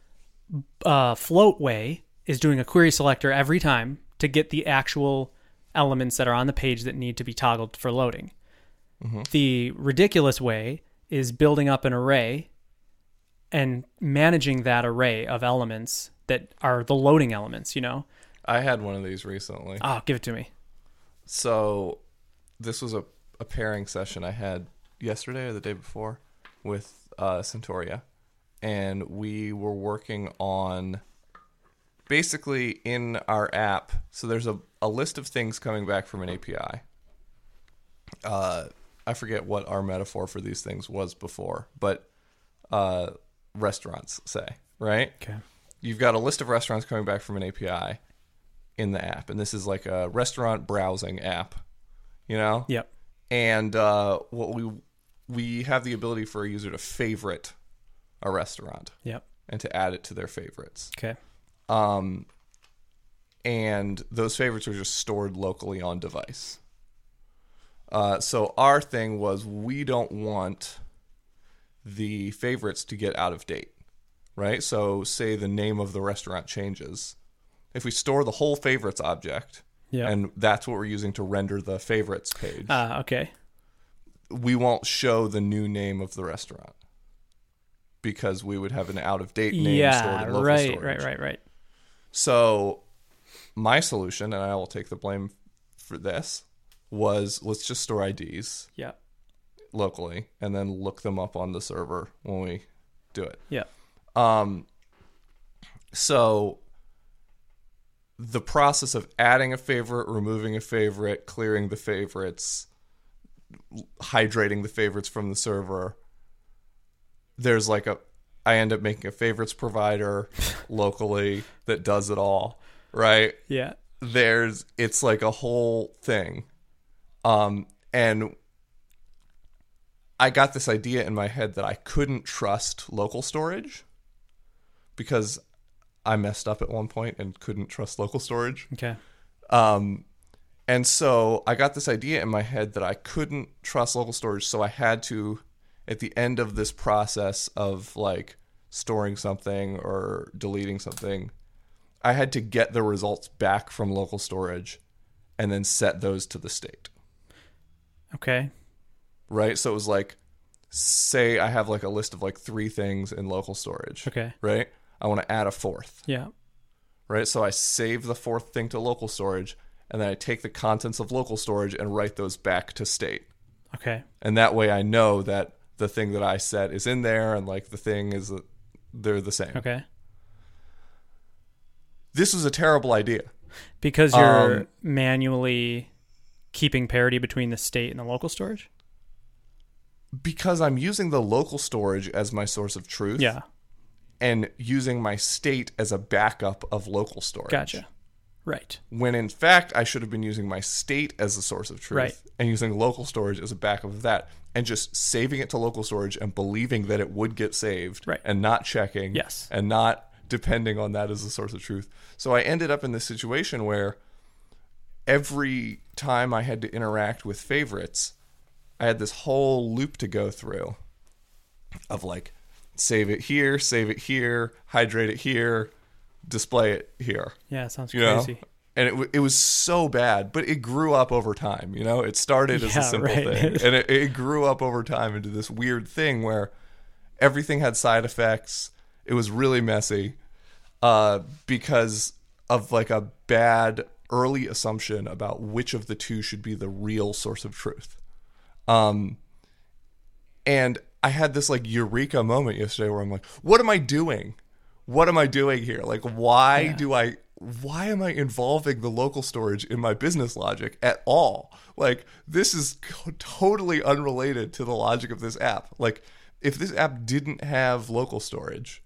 uh, float way is doing a query selector every time to get the actual elements that are on the page that need to be toggled for loading. The ridiculous way is building up an array and managing that array of elements that are the loading elements, you know? I had one of these recently. Oh, give it to me. So this was a, a pairing session I had yesterday or the day before with uh, Centauria. And we were working on basically in our app. So there's a, a list of things coming back from an API. Uh, I forget what our metaphor for these things was before, but uh, restaurants, say, right? Okay. You've got a list of restaurants coming back from an API in the app, and this is like a restaurant browsing app, you know. Yep. And uh, what we we have the ability for a user to favorite a restaurant Yep. and to add it to their favorites. Okay. Um, and those favorites are just stored locally on device. Uh, so our thing was we don't want the favorites to get out of date, right? So say the name of the restaurant changes. If we store the whole favorites object, Yeah. and that's what we're using to render the favorites page, Ah, okay. we won't show the new name of the restaurant because we would have an out of date name stored Yeah, in local right, storage. right, right, right. So my solution, and I will take the blame for this, was let's just store IDs Yeah. locally and then look them up on the server when we do it. Yeah. Um, So the process of adding a favorite, removing a favorite, clearing the favorites, hydrating the favorites from the server. There's like a I end up making a favorites provider locally that does it all, right? Yeah. There's it's like a whole thing. Um and I got this idea in my head that I couldn't trust local storage because I messed up at one point and couldn't trust local storage. Okay. Um, and so I got this idea in my head that I couldn't trust local storage, so I had to, at the end of this process of like storing something or deleting something, I had to get the results back from local storage and then set those to the state. Okay. Right? So it was like, say I have like a list of like three things in local storage. Okay. Right? I want to add a fourth. Yeah. right? So I save the fourth thing to local storage, and then I take the contents of local storage and write those back to state. Okay. And that way I know that the thing that I set is in there, and like the thing is, they're the same. Okay. This was a terrible idea. Because you're Um, manually keeping parity between the state and the local storage? Because I'm using the local storage as my source of truth Yeah. And using my state as a backup of local storage. Gotcha. Right. When in fact, I should have been using my state as the source of truth Right. and using local storage as a backup of that and just saving it to local storage and believing that it would get saved Right. and not checking Yes. and not depending on that as the source of truth. So I ended up in this situation where every time I had to interact with favorites, I had this whole loop to go through of like save it here, save it here, hydrate it here, display it here. Yeah, it sounds you know? crazy. and it, w- it was so bad but it grew up over time you know? It started as a simple right. thing. And it, it grew up over time into this weird thing where everything had side effects. It was really messy uh, because of like a bad early assumption about which of the two should be the real source of truth. Um and i had this like eureka moment yesterday where i'm like what am i doing what am I doing here? Like, why Yeah. do I, why am I involving the local storage in my business logic at all? Like, this is co- totally unrelated to the logic of this app. Like, if this app didn't have local storage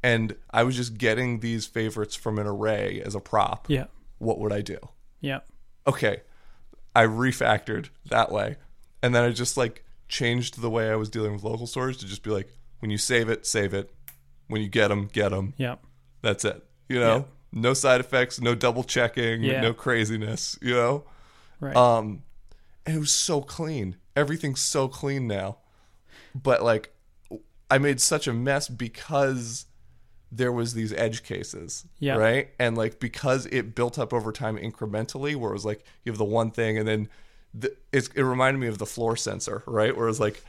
and I was just getting these favorites from an array as a prop, Yeah. what would I do? Yeah. okay, I refactored that way. And then I just like changed the way I was dealing with local storage to just be like, when you save it, save it. When you get them, get them. Yeah. That's it. You know, no side effects, no double checking, Yeah. no craziness, you know? Right. Um, and it was so clean. Everything's so clean now. But like, I made such a mess because there was these edge cases, Yeah. right? And like because it built up over time incrementally, where it was like you have the one thing, and then the, it's, it reminded me of the floor sensor, right? Where it's like.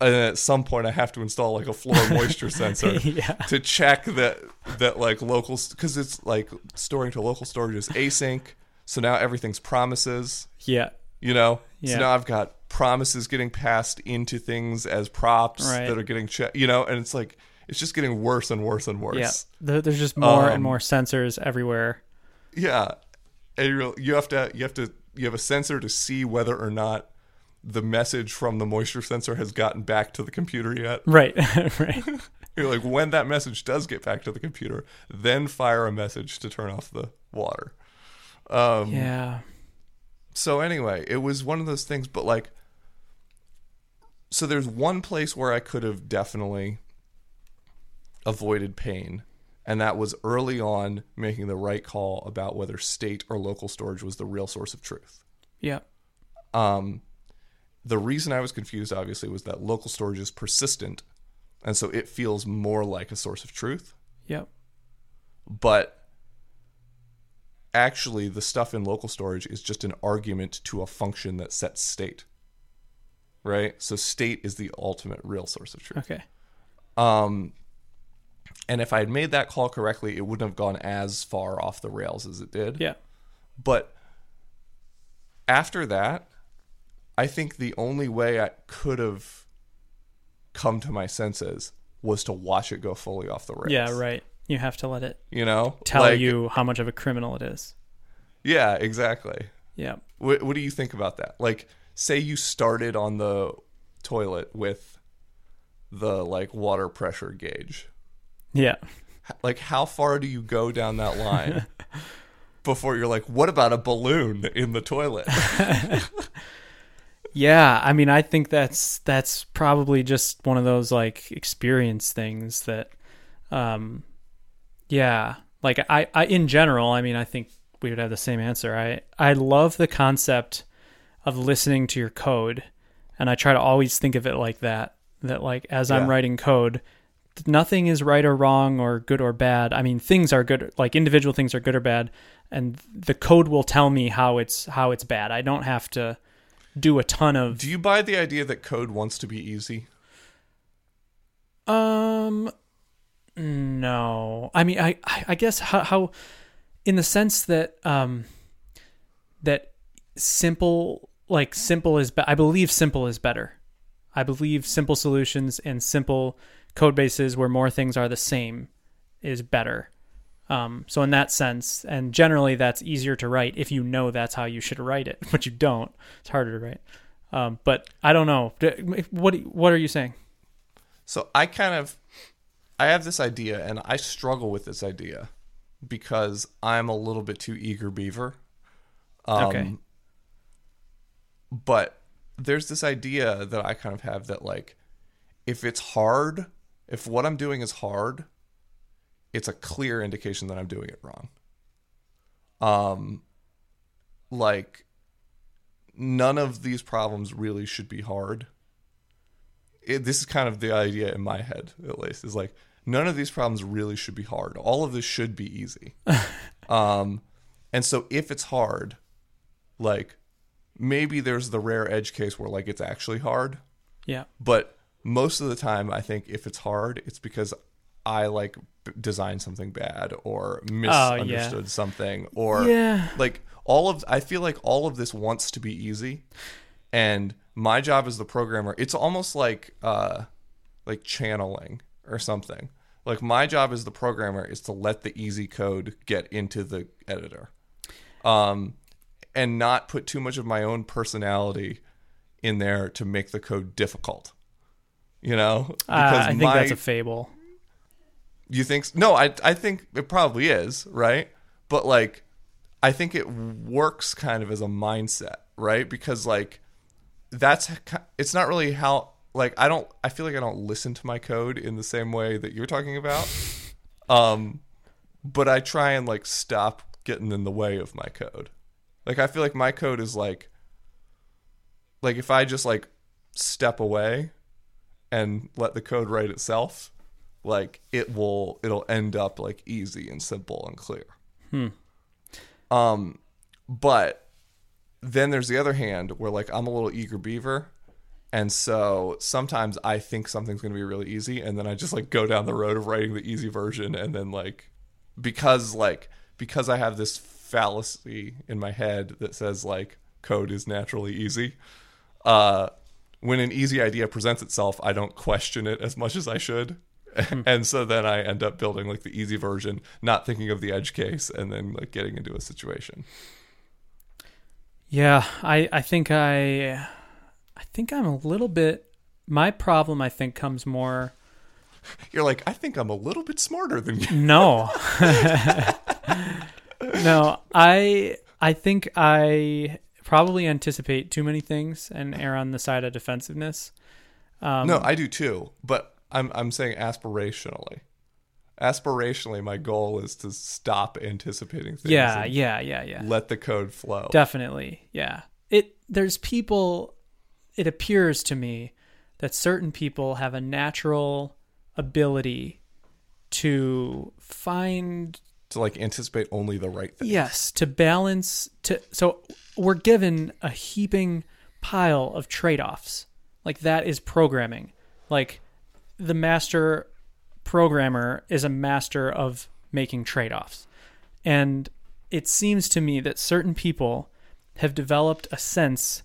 And at some point, I have to install like a floor moisture sensor Yeah. to check that that like local because it's like storing to local storage is async. So now everything's promises yeah. you know Yeah. so now i've got promises getting passed into things as props Right. that are getting checked you know and it's like it's just getting worse and worse and worse Yeah. There's just more and Um, more sensors everywhere. yeah and you're, you have to you have to you have a sensor to see whether or not the message from the moisture sensor has gotten back to the computer yet Right. right. you're like when that message does get back to the computer then fire a message to turn off the water um Yeah. so anyway, it was one of those things, but like, so there's one place where I could have definitely avoided pain, and that was early on making the right call about whether state or local storage was the real source of truth. Yeah. Um, the reason I was confused, obviously, was that local storage is persistent, and so it feels more like a source of truth. Yep. but actually the stuff in local storage is just an argument to a function that sets state right so state is the ultimate real source of truth Okay. um and if i had made that call correctly it wouldn't have gone as far off the rails as it did Yeah. but after that i think the only way i could have come to my senses was to watch it go fully off the rails Yeah. Right. You have to let it You know, tell Like, you how much of a criminal it is. Yeah, exactly. Yeah. What, what do you think about that? Like, say you started on the toilet with the like water pressure gauge. Yeah. Like, how far do you go down that line before you're like, what about a balloon in the toilet? Yeah, I mean, I think that's that's probably just one of those like experience things that, um, yeah, like I, I in general, I mean, I think we would have the same answer. I I love the concept of listening to your code, and I try to always think of it like that. That like as I'm writing code, nothing is right or wrong or good or bad. I mean, things are good, like individual things are good or bad, and the code will tell me how it's how it's bad. I don't have to do a ton of do you buy the idea that code wants to be easy? Um, no. I mean, I, I guess how, how, in the sense that um, that simple, like simple is, be- I believe simple is better. I believe simple solutions and simple code bases where more things are the same is better. Um, so in that sense, and generally that's easier to write if you know that's how you should write it, but you don't. It's harder to write. Um, but I don't know. What what are you saying? So I kind of I have this idea and I struggle with this idea because I'm a little bit too eager beaver. Um, Okay. But there's this idea that I kind of have that like if it's hard, if what I'm doing is hard, it's a clear indication that I'm doing it wrong. Um like none of these problems really should be hard it, this is kind of the idea in my head at least is like none of these problems really should be hard all of this should be easy um and so if it's hard like maybe there's the rare edge case where like it's actually hard Yeah. but most of the time i think if it's hard it's because i like b- designed something bad or misunderstood something or Yeah. like all of i feel like all of this wants to be easy. And my job as the programmer it's almost like uh like channeling or something. Like my job as the programmer is to let the easy code get into the editor. Um and not put too much of my own personality in there to make the code difficult you know? Uh, I think my- that's a fable. you think no i i think it probably is right? But like i think it works kind of as a mindset right? Because like that's it's not really how like i don't i feel like i don't listen to my code in the same way that you're talking about. Um but i try and like stop getting in the way of my code. Like i feel like my code is like like if i just like step away and let the code write itself like it will it'll end up like easy and simple and clear. Um but then there's the other hand where like i'm a little eager beaver and so sometimes i think something's going to be really easy and then i just like go down the road of writing the easy version and then like because like because i have this fallacy in my head that says like code is naturally easy uh when an easy idea presents itself i don't question it as much as i should. Hmm. And so then i end up building like the easy version not thinking of the edge case and then like getting into a situation. Yeah, I I think I I think I'm a little bit my problem I think comes more you're like i think i'm a little bit smarter than you. No. no, I I think I probably anticipate too many things and err on the side of defensiveness. Um, no i do too but i'm i'm saying aspirationally aspirationally my goal is to stop anticipating things yeah, yeah, yeah, yeah. let the code flow Definitely. Yeah. It there's people it appears to me that certain people have a natural ability to find to like anticipate only the right thing yes, to balance to so we're given a heaping pile of trade-offs. Like that is programming. Like the master programmer is a master of making trade-offs. And it seems to me that certain people have developed a sense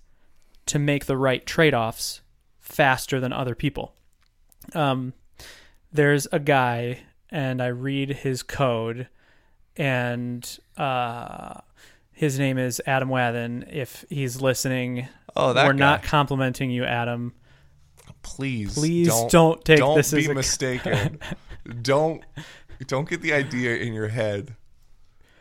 to make the right trade-offs faster than other people. Um, there's a guy and I read his code, and uh, his name is Adam Wathan. If he's listening, Oh, that we're guy. not complimenting you, Adam. Please, Please don't, don't take don't this be as a- mistaken. don't don't get the idea in your head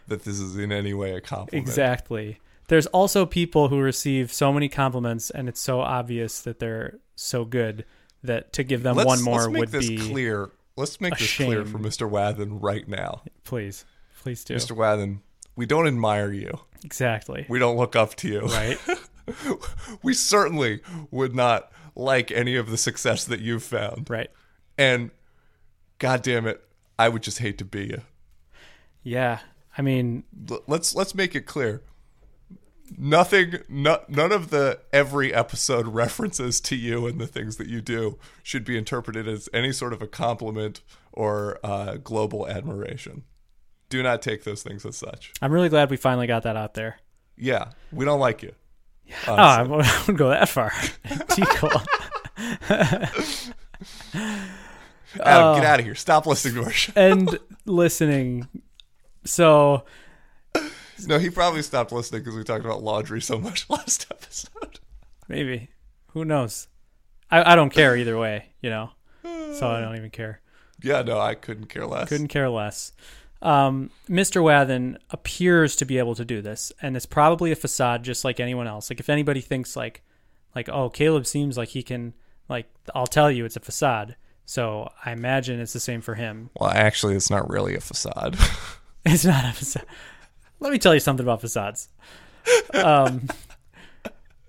that this is in any way a compliment. Exactly. There's also people who receive so many compliments, and it's so obvious that they're so good that to give them Let's, one more let's make would this be clear. Let's make this clear for Mr. Wathan right now. please, please do Mr. Wathan, we don't admire you. exactly We don't look up to you. right. we certainly would not like any of the success that you've found. right. And god damn it, I would just hate to be you. Yeah. I mean, L- let's let's make it clear. Nothing, no, none of the every episode references to you and the things that you do should be interpreted as any sort of a compliment or uh, global admiration. Do not take those things as such. I'm really glad we finally got that out there. Yeah, we don't like you. Oh, I honestly. wouldn't go that far. Tickle. Adam, oh. get out of here. Stop listening to our show. and listening. So No, he probably stopped listening because we talked about laundry so much last episode. maybe who knows? I, I don't care either way, you know. So I don't even care. Yeah, no, I couldn't care less. Couldn't care less. Um, Mr. Wathan appears to be able to do this, and it's probably a facade, just like anyone else. Like if anybody thinks like, like oh, Caleb seems like he can, like I'll tell you, it's a facade. So I imagine it's the same for him. Well, actually, it's not really a facade. It's not a facade. Let me tell you something about facades. Um,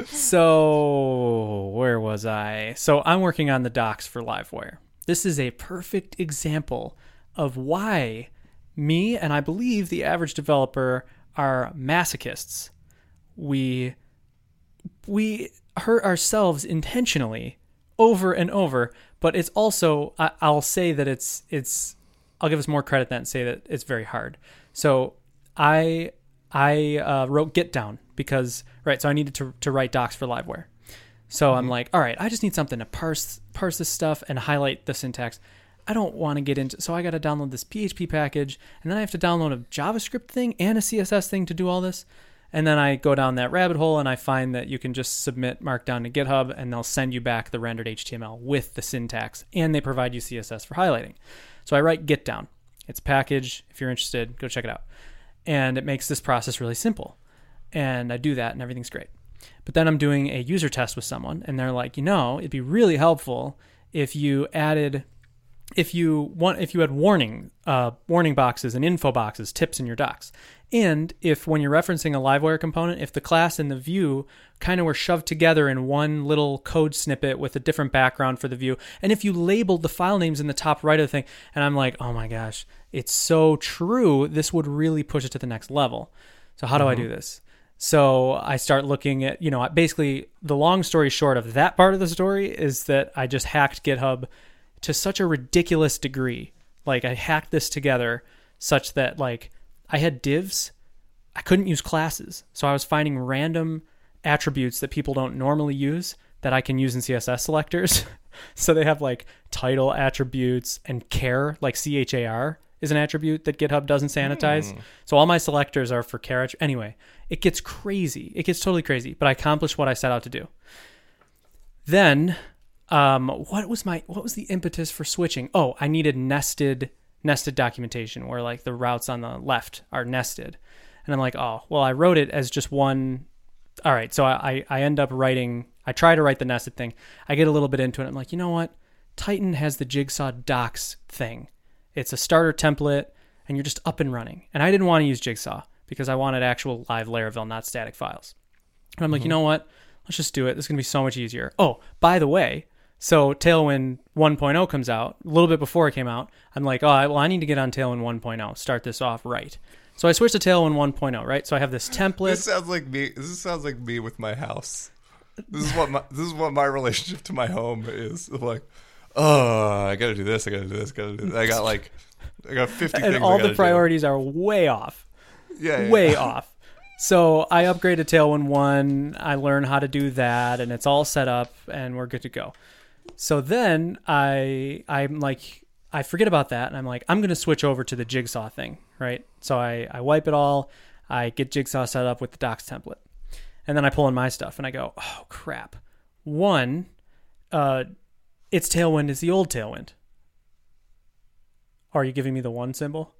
so where was I? So I'm working on the docs for Livewire. This is a perfect example of why me and I believe the average developer are masochists. We we hurt ourselves intentionally over and over, but it's also I, I'll say that it's it's I'll give us more credit than say that it's very hard. So I I uh, wrote GitDown because right, so I needed to to write docs for Livewire. So I'm like, all right, I just need something to parse parse this stuff and highlight the syntax. I don't want to get into so I got to download this PHP package and then I have to download a JavaScript thing and a CSS thing to do all this. And then I go down that rabbit hole and I find that you can just submit Markdown to GitHub and they'll send you back the rendered HTML with the syntax and they provide you CSS for highlighting. So I write GitDown. It's a package. If you're interested, go check it out. And it makes this process really simple. And I do that and everything's great. But then I'm doing a user test with someone and they're like, you know, it'd be really helpful if you added if you want if you had warning uh, warning boxes and info boxes tips in your docs. And if when you're referencing a livewire component if the class and the view kind of were shoved together in one little code snippet with a different background for the view and if you labeled the file names in the top right of the thing and i'm like oh my gosh it's so true this would really push it to the next level. So how do i do this? So I start looking at, you know, basically the long story short of that part of the story is that I just hacked GitHub to such a ridiculous degree. Like I hacked this together such that like I had divs, I couldn't use classes. So I was finding random attributes that people don't normally use that I can use in CSS selectors. so they have like title attributes and care, like C H A R is an attribute that GitHub doesn't sanitize. Hmm. So all my selectors are for attri- Anyway, it gets crazy. It gets totally crazy, but I accomplished what I set out to do. Then, um, what was my what was the impetus for switching? Oh, I needed nested nested documentation where like the routes on the left are nested, and I'm like, oh, well, I wrote it as just one. All right, so I I end up writing. I try to write the nested thing. I get a little bit into it. I'm like, you know what? Tighten has the Jigsaw docs thing. It's a starter template, and you're just up and running. And I didn't want to use Jigsaw because I wanted actual live Laravel, not static files. And I'm like, you know what? Let's just do it. This is going to be so much easier. Oh, by the way, so Tailwind 1.0 comes out a little bit before it came out. I'm like, oh, well, I need to get on Tailwind 1.0, start this off right. So I switched to Tailwind 1.0, right? So I have this template. This sounds like me. This sounds like me with my house. This is what my this is what my relationship to my home is. I'm like, oh, I gotta do this. I gotta do this. Gotta do. This. I got like, I got fifty and things. all I the gotta do. priorities are way off. Yeah, yeah, way yeah. off. So I upgraded Tailwind 1. I learn how to do that, and it's all set up, and we're good to go. So then I I'm like I forget about that, and I'm like, I'm gonna switch over to the Jigsaw thing, right? So I I wipe it all, I get Jigsaw set up with the docs template, and then I pull in my stuff, and I go, oh crap, one, uh, its tailwind is the old tailwind. Are you giving me the one symbol?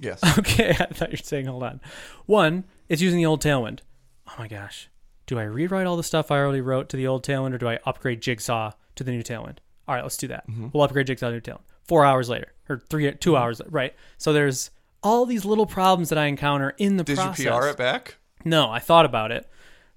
Yes. Okay, I thought you were saying hold on. One, it's using the old Tailwind. Oh my gosh. Do I rewrite all the stuff I already wrote to the old Tailwind or do I upgrade Jigsaw to the new Tailwind? All right, let's do that. We'll upgrade Jigsaw to the new Tailwind. Four hours later, or three, two hours, right? So there's all these little problems that I encounter in the Did process. you PR it back? No, I thought about it,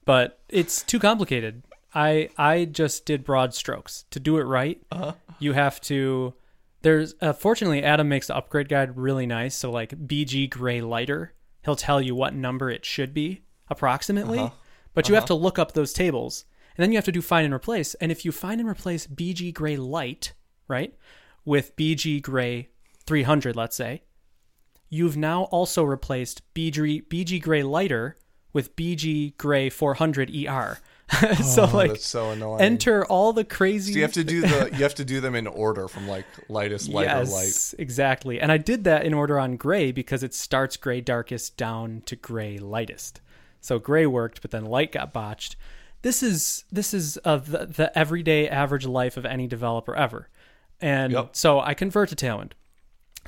but it's too complicated. I I just did broad strokes. To do it right, Uh-huh. you have to. There's uh, fortunately Adam makes the upgrade guide really nice. So like BG gray lighter, he'll tell you what number it should be approximately, Uh-huh. but you have to look up those tables, and then you have to do find and replace. And if you find and replace BG gray light, right, with BG gray 300, let's say, you've now also replaced BG, BG Gray Lighter with BG Gray 400 ER. so Oh, like that's so annoying. enter all the crazy So you have to do the you have to do them in order from like lightest lighter light. yes, exactly. And I did that in order on gray because it starts gray darkest down to gray lightest. So gray worked, but then light got botched. This is this is uh, the, the everyday average life of any developer ever. And Yep. so I convert to Tailwind.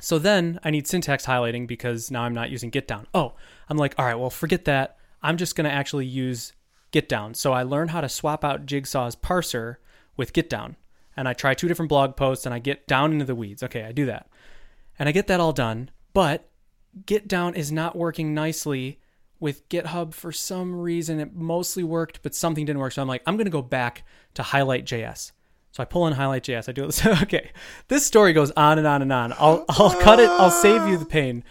So then I need syntax highlighting because now I'm not using GitDown. Oh, I'm like, all right, well, forget that. I'm just going to actually use GitDown. So I learn how to swap out Jigsaw's parser with GitDown. And I try two different blog posts and I get down into the weeds. Okay, I do that. And I get that all done, but GitDown is not working nicely with GitHub for some reason. It mostly worked, but something didn't work. So I'm like, I'm going to go back to highlight.js. So I pull in highlight.js. I do this. okay, this story goes on and on and on. I'll I'll cut it. I'll save you the pain.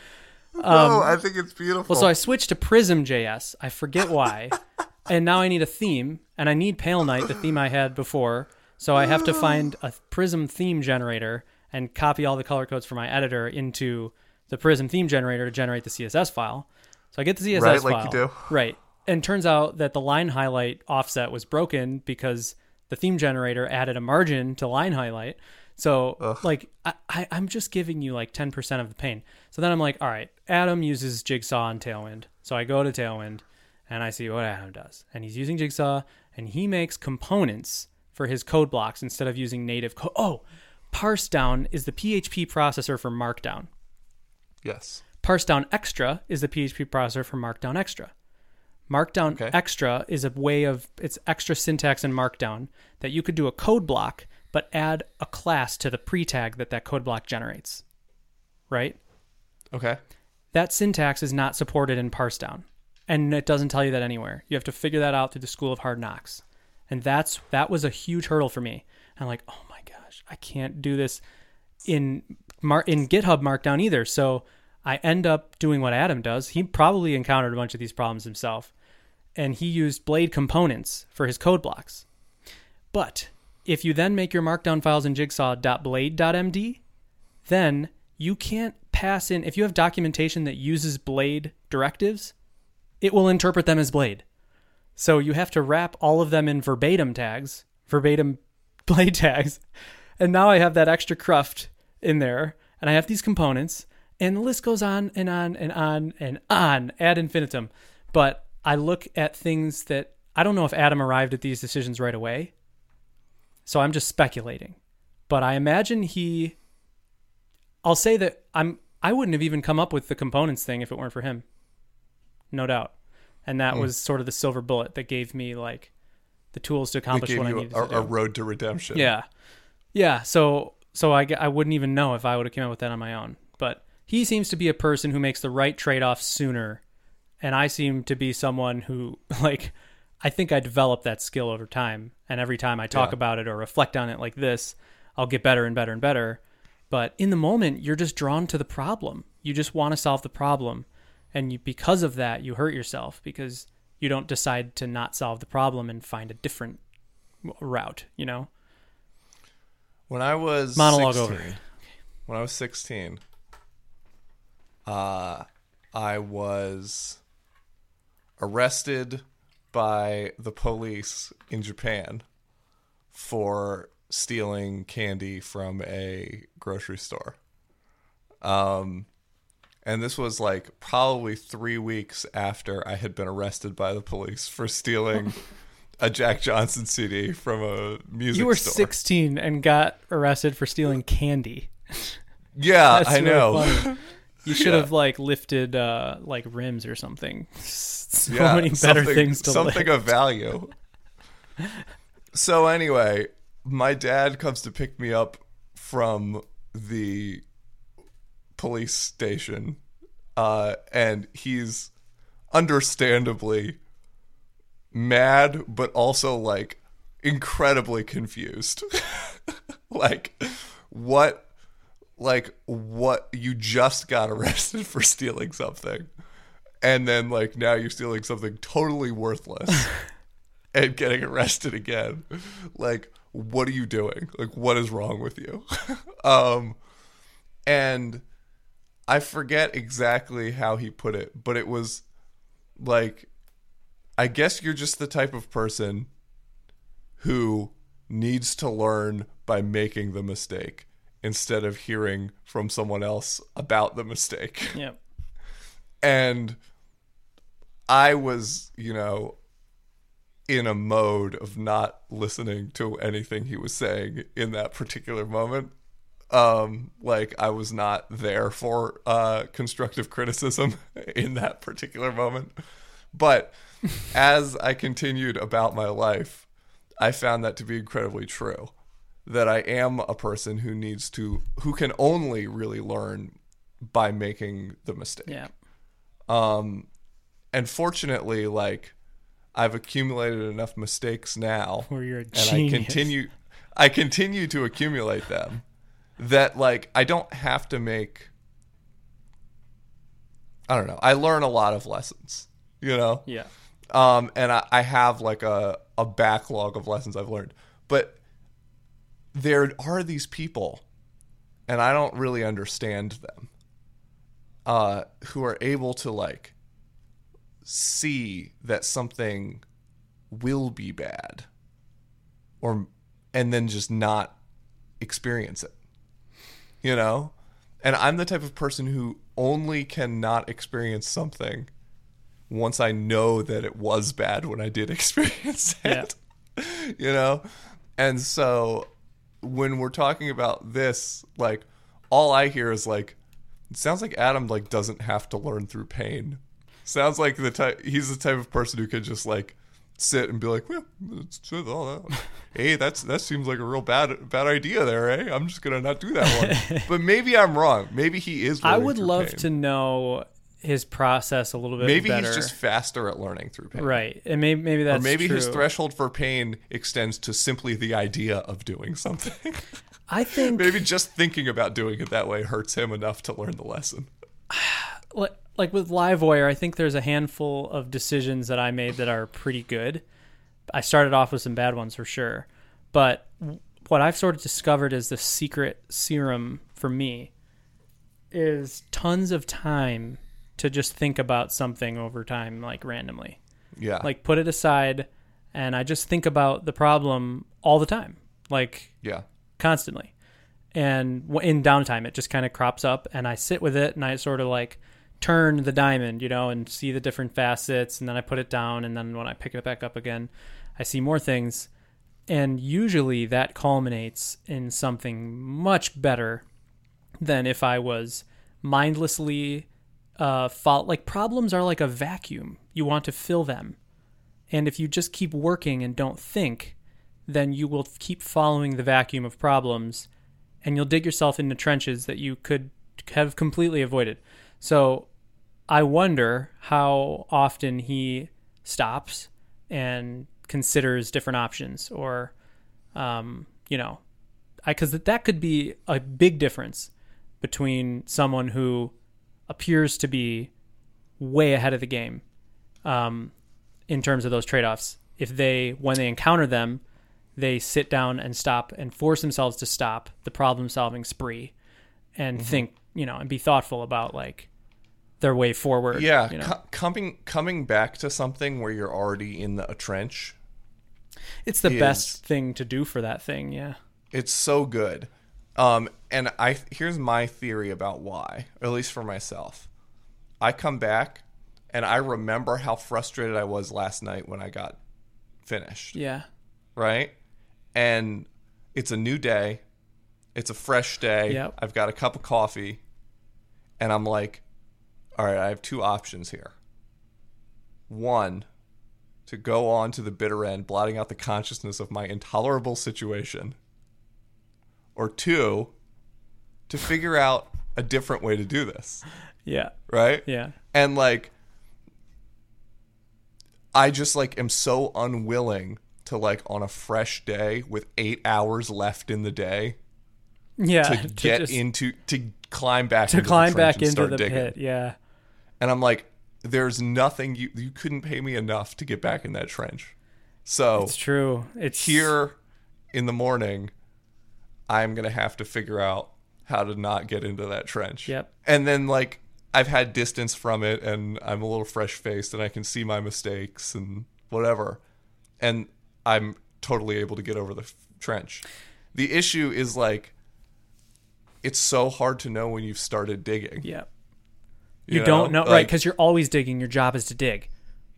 oh, I think it's beautiful. Um, Well, so I switched to Prism.js. I forget why. and now I need a theme, and I need Palenight, the theme I had before. So I have to find a Prism theme generator and copy all the color codes from my editor into the Prism theme generator to generate the CSS file. So I get the CSS Right, file. like you do. Right. And turns out that the line highlight offset was broken because the theme generator added a margin to line highlight. So like I, I, I'm just giving you like 10% of the pain. So then I'm like, all right, Adam uses Jigsaw and Tailwind. So I go to Tailwind and I see what Adam does. And he's using Jigsaw and he makes components for his code blocks instead of using native code. Oh, Parsedown is the PHP processor for Markdown. yes. Parsedown Extra is the PHP processor for Markdown Extra. Markdown Okay. Extra is a way of it's extra syntax in Markdown that you could do a code block but add a class to the pre-tag that that code block generates. Right? Okay. That syntax is not supported in Parsedown, and it doesn't tell you that anywhere. You have to figure that out through the School of Hard Knocks, and that's that was a huge hurdle for me. I'm like, oh my gosh, I can't do this in Mar- in GitHub Markdown either. So I end up doing what Adam does. He probably encountered a bunch of these problems himself, and he used Blade components for his code blocks. But if you then make your Markdown files in Jigsaw.blade.md, then you can't pass in if you have documentation that uses blade directives it will interpret them as blade so you have to wrap all of them in verbatim tags verbatim blade tags and now i have that extra cruft in there and i have these components and the list goes on and on and on and on ad infinitum but i look at things that i don't know if adam arrived at these decisions right away so i'm just speculating but i imagine he I'll say that I'm I wouldn't have even come up with the components thing if it weren't for him. No doubt. And that hmm. was sort of the silver bullet that gave me like the tools to accomplish what I needed a, to do. a road to redemption. Yeah. Yeah, so so I, I wouldn't even know if I would have came up with that on my own. But he seems to be a person who makes the right trade-offs sooner and I seem to be someone who like I think I developed that skill over time and every time I talk Yeah. about it or reflect on it like this, I'll get better and better and better. But in the moment, you're just drawn to the problem. You just want to solve the problem. And you, because of that, you hurt yourself because you don't decide to not solve the problem and find a different route, you know? When I was Monologue 16, over. When I was 16, uh, I was arrested by the police in Japan for stealing candy from a grocery store. Um, and this was like probably three weeks after I had been arrested by the police for stealing a Jack Johnson CD from a music You were store. 16 and got arrested for stealing candy. Yeah, That's I really know. You should Yeah. have like lifted uh like rims or something. So yeah, many better things to something lift. of value. so anyway, my dad comes to pick me up from the police station, uh, and he's understandably mad, but also like incredibly confused. like, what? Like, what? You just got arrested for stealing something and then like now you're stealing something totally worthless and getting arrested again. Like what are you doing? Like what is wrong with you? Um and i forget exactly how he put it but it was like i guess you're just the type of person who needs to learn by making the mistake instead of hearing from someone else about the mistake Yeah. and I was, you know, in a mode of not listening to anything he was saying in that particular moment. Um, like I was not there for uh, constructive criticism in that particular moment. But as I continued about my life, I found that to be incredibly true. That I am a person who needs to, who can only really learn by making the mistake. Yeah. Um, and fortunately, like I've accumulated enough mistakes now, Where you're a and genius. I continue, I continue to accumulate them. That like I don't have to make. I don't know. I learn a lot of lessons, you know. Yeah. Um, and I, I have like a, a backlog of lessons I've learned. But there are these people, and I don't really understand them, uh, who are able to like see that something will be bad or and then just not experience it. You know? And I'm the type of person who only cannot experience something once I know that it was bad when I did experience it. You know? And so when we're talking about this, like all I hear is like it sounds like Adam like doesn't have to learn through pain. Sounds like the type he's the type of person who could just like sit and be like, well, it's just all that. hey, that's that seems like a real bad bad idea there, eh? I'm just gonna not do that one. but maybe I'm wrong. Maybe he is. I would love pain. to know his process a little bit Maybe better. he's just faster at learning through pain. right, and maybe maybe that's Or maybe his threshold for pain extends to simply the idea of doing something. I think maybe just thinking about doing it that way hurts him enough to learn the lesson. like, like with Livewire, I think there's a handful of decisions that I made that are pretty good. I started off with some bad ones for sure, but what I've sort of discovered is the secret serum for me is tons of time to just think about something over time, like randomly. Yeah. Like put it aside, and I just think about the problem all the time, like yeah. constantly. And in downtime, it just kind of crops up, and I sit with it, and I sort of like turn the diamond, you know, and see the different facets, and then I put it down, and then when I pick it back up again, I see more things, and usually that culminates in something much better than if I was mindlessly uh like problems are like a vacuum. You want to fill them. And if you just keep working and don't think, then you will keep following the vacuum of problems and you'll dig yourself into trenches that you could have completely avoided. So I wonder how often he stops and considers different options or um, you know, cuz that could be a big difference between someone who appears to be way ahead of the game um, in terms of those trade-offs. If they when they encounter them, they sit down and stop and force themselves to stop the problem-solving spree and Mm-hmm. think, you know, and be thoughtful about like their way forward. Yeah, you know? co- coming coming back to something where you're already in the, a trench. it's the is- best thing to do for that thing. Yeah, It's so good. Um, and I here's my theory about why, at least for myself. I come back and I remember how frustrated I was last night when I got finished, Yeah. right? And it's a new day. It's a fresh day. Yep. I've got a cup of coffee and I'm like, all right, I have two options here. One, to go on to the bitter end, blotting out the consciousness of my intolerable situation. Or two, to figure out a different way to do this, Yeah. right? Yeah. And like, I just like am so unwilling to like on a fresh day with eight hours left in the day Yeah. to get just- into to climb back to into the climb back into the digging. pit. Yeah. And I'm like, there's nothing you you couldn't pay me enough to get back in that trench. So It's true. It's here in the morning, I'm gonna have to figure out how to not get into that trench. Yep. And then like I've had distance from it, and I'm a little fresh faced, and I can see my mistakes and whatever, and I'm totally able to get over the f- trench. The issue is like. It's so hard to know when you've started digging. Yeah. You, know? don't know, right? Because you're always digging. Your job is to dig.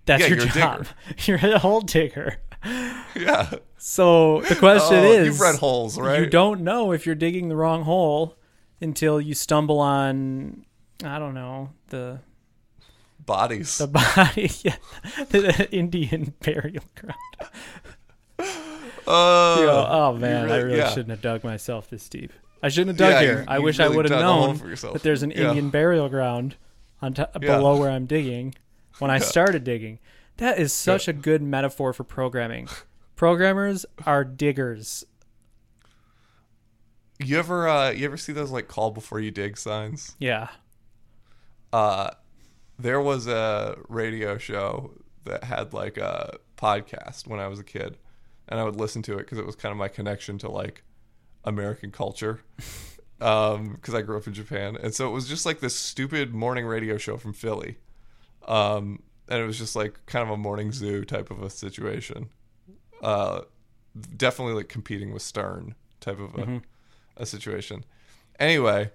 That's Yeah, your job. You're a hole digger. Yeah. So the question Oh, is, you've read holes, right? You don't know if you're digging the wrong hole until you stumble on, I don't know, the Bodies. the body, yeah, the Indian burial ground. Uh, go, oh man, I really- really yeah. shouldn't have dug myself this deep. I shouldn't have dug Yeah, here. you- I you wish I would have dug a hole known that there's an Yeah. Indian burial ground on Yeah. below where I'm digging when I started digging. That is such a good metaphor for programming. Programmers are diggers. you ever uh, you ever see those like call before you dig signs? Yeah. Uh, there was a radio show that had like a podcast when I was a kid, and I would listen to it because it was kind of my connection to like American culture. Um, because I grew up in Japan, and so it was just like this stupid morning radio show from Philly. Um, and it was just like kind of a morning zoo type of a situation. Uh, definitely like competing with Stern type of a, a situation. Anyway,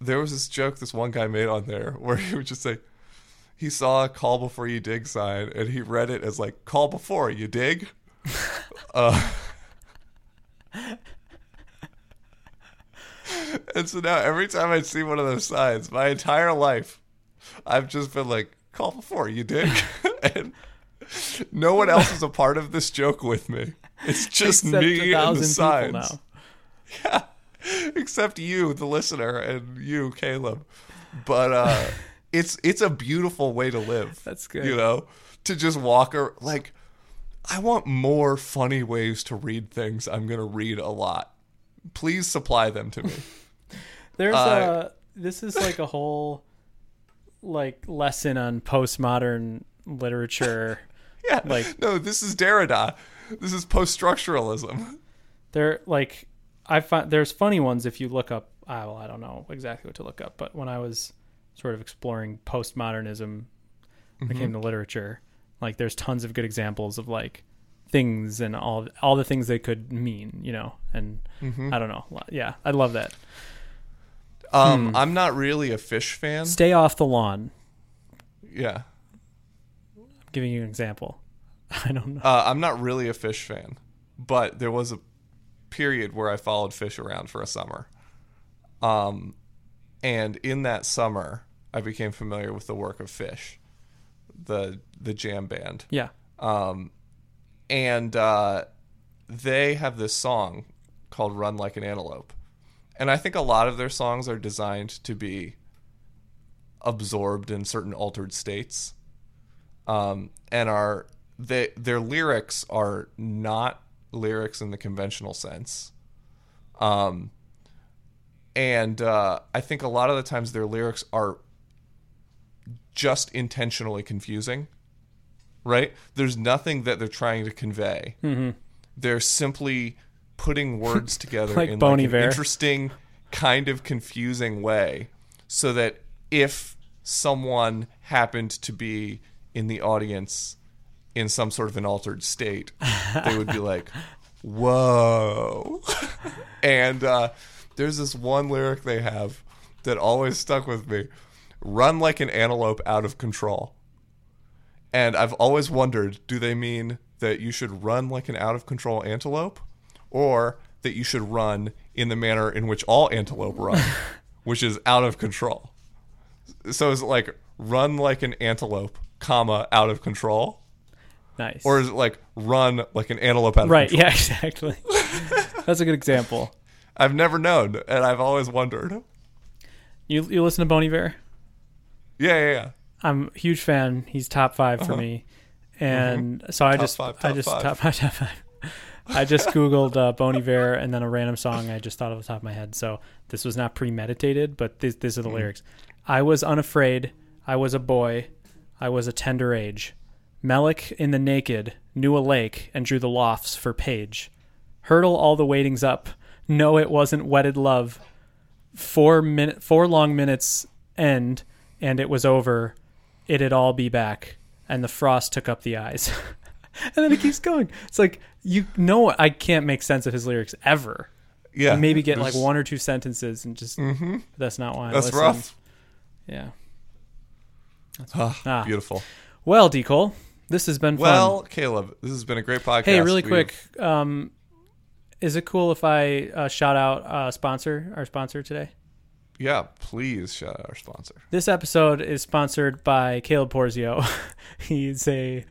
there was this joke this one guy made on there where he would just say he saw a call before you dig sign and he read it as like call before you dig. uh, and so now every time I see one of those signs, my entire life, I've just been like call before you dig, and no one else is a part of this joke with me. It's just Except me and the signs. Yeah. Except you, the listener, and you, Caleb. But uh it's it's a beautiful way to live. That's good. You know? To just walk or like I want more funny ways to read things. I'm gonna read a lot. Please supply them to me. There's Uh, a this is like a whole like lesson on postmodern literature. Yeah. Like- no, this is Derrida. This is post structuralism. There like I find there's funny ones if you look up I well, I don't know exactly what to look up, but when I was sort of exploring postmodernism when it came mm-hmm. to literature, like there's tons of good examples of like things and all all the things they could mean, you know. And mm-hmm. I don't know. Yeah, I love that. Um, Hmm. I'm not really a Phish fan. Stay off the lawn. Yeah. I'm giving you an example. I don't know. Uh, I'm not really a Phish fan, but there was a period where I followed Phish around for a summer. Um, and in that summer, I became familiar with the work of Phish, the the jam band, Yeah. um, and uh, they have this song called "Run Like an Antelope," and I think a lot of their songs are designed to be absorbed in certain altered states um, and are they their lyrics are not lyrics in the conventional sense. Um, and uh, I think a lot of the times their lyrics are just intentionally confusing. Right? There's nothing that they're trying to convey. They're simply putting words together Like in like an Iver. interesting, kind of confusing way, so that if someone happened to be in the audience in some sort of an altered state, they would be like, "Whoa!" and uh, there's this one lyric they have that always stuck with me: "Run like an antelope out of control." And I've always wondered, do they mean that you should run like an out of control antelope, or that you should run in the manner in which all antelope run, which is out of control? So is it like run like an antelope, comma out of control, Nice. or is it like run like an antelope out of right? control? Yeah, exactly. That's a good example. I've never known, and I've always wondered. You you listen to Bon Iver? Yeah, yeah, yeah. I'm a huge fan. He's top 5 for me, and so I Uh-huh. Top just five, I just five. top five top five. I just googled uh, Bon Iver and then a random song I just thought off the top of my head. So this was not premeditated, but this these are the lyrics. I was unafraid. I was a boy. I was a tender age. Melik in the naked knew a lake and drew the lofts for page. Hurdle all the waitings up. No, it wasn't wedded love. Four minute, four long minutes end, and it was over. It'd all be back, and the frost took up the eyes. and then it keeps going. It's like you know I can't make sense of his lyrics ever. Yeah, Maybe get like one or two sentences and just Mhm. that's not why. I That's listen. rough. Yeah. Ah, Ah. Beautiful. Well, D Cole, this has been fun. Well, Caleb, this has been a great podcast. hey, really We've- quick, um, is it cool if I uh, shout out uh, sponsor our sponsor today? Yeah, please shout out our sponsor. This episode is sponsored by Caleb Porzio. he's a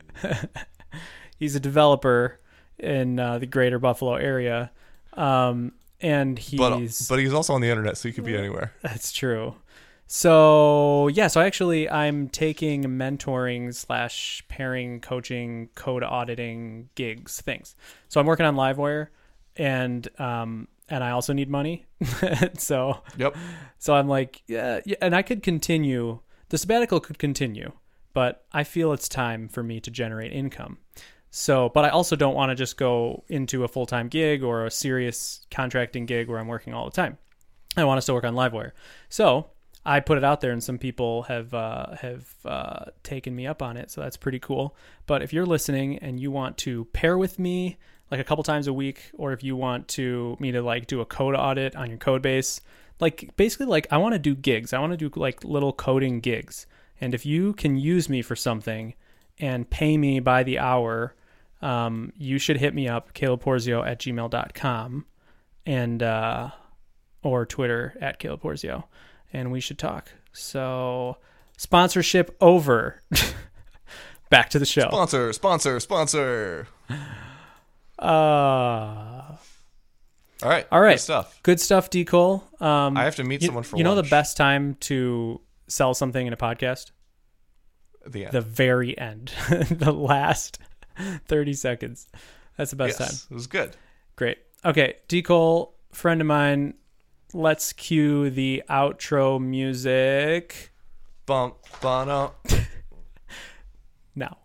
he's a developer in uh, the greater Buffalo area, um, and he's But but he's also on the internet, so he could be anywhere. That's true. So yeah, so actually I'm taking mentoring slash pairing coaching, code auditing gigs things. So I'm working on Livewire and um and I also need money. so Yep. so I'm like, yeah, yeah, and I could continue. The sabbatical could continue, but I feel it's time for me to generate income. So, but I also don't want to just go into a full time gig or a serious contracting gig where I'm working all the time. I want to still work on Livewire. So I put it out there, and some people have uh, have uh, taken me up on it. So that's pretty cool. But if you're listening and you want to pair with me like a couple times a week, or if you want to me to like do a code audit on your code base, like basically like I want to do gigs. I want to do like little coding gigs. And if you can use me for something and pay me by the hour, um, you should hit me up, calebporzio at gmail.com and uh, or Twitter at Caleb Porzio, and we should talk. So sponsorship over. Back to the show. Sponsor, sponsor, sponsor. Uh, All right. all right, Good stuff. Good stuff, D Cole. Um, I have to meet you, someone for you know the best time to sell something in a podcast? The end. The very end, the last thirty seconds. That's the best yes, time. it was good. Great. Okay, D Cole, friend of mine. Let's cue the outro music Bump, bono. now.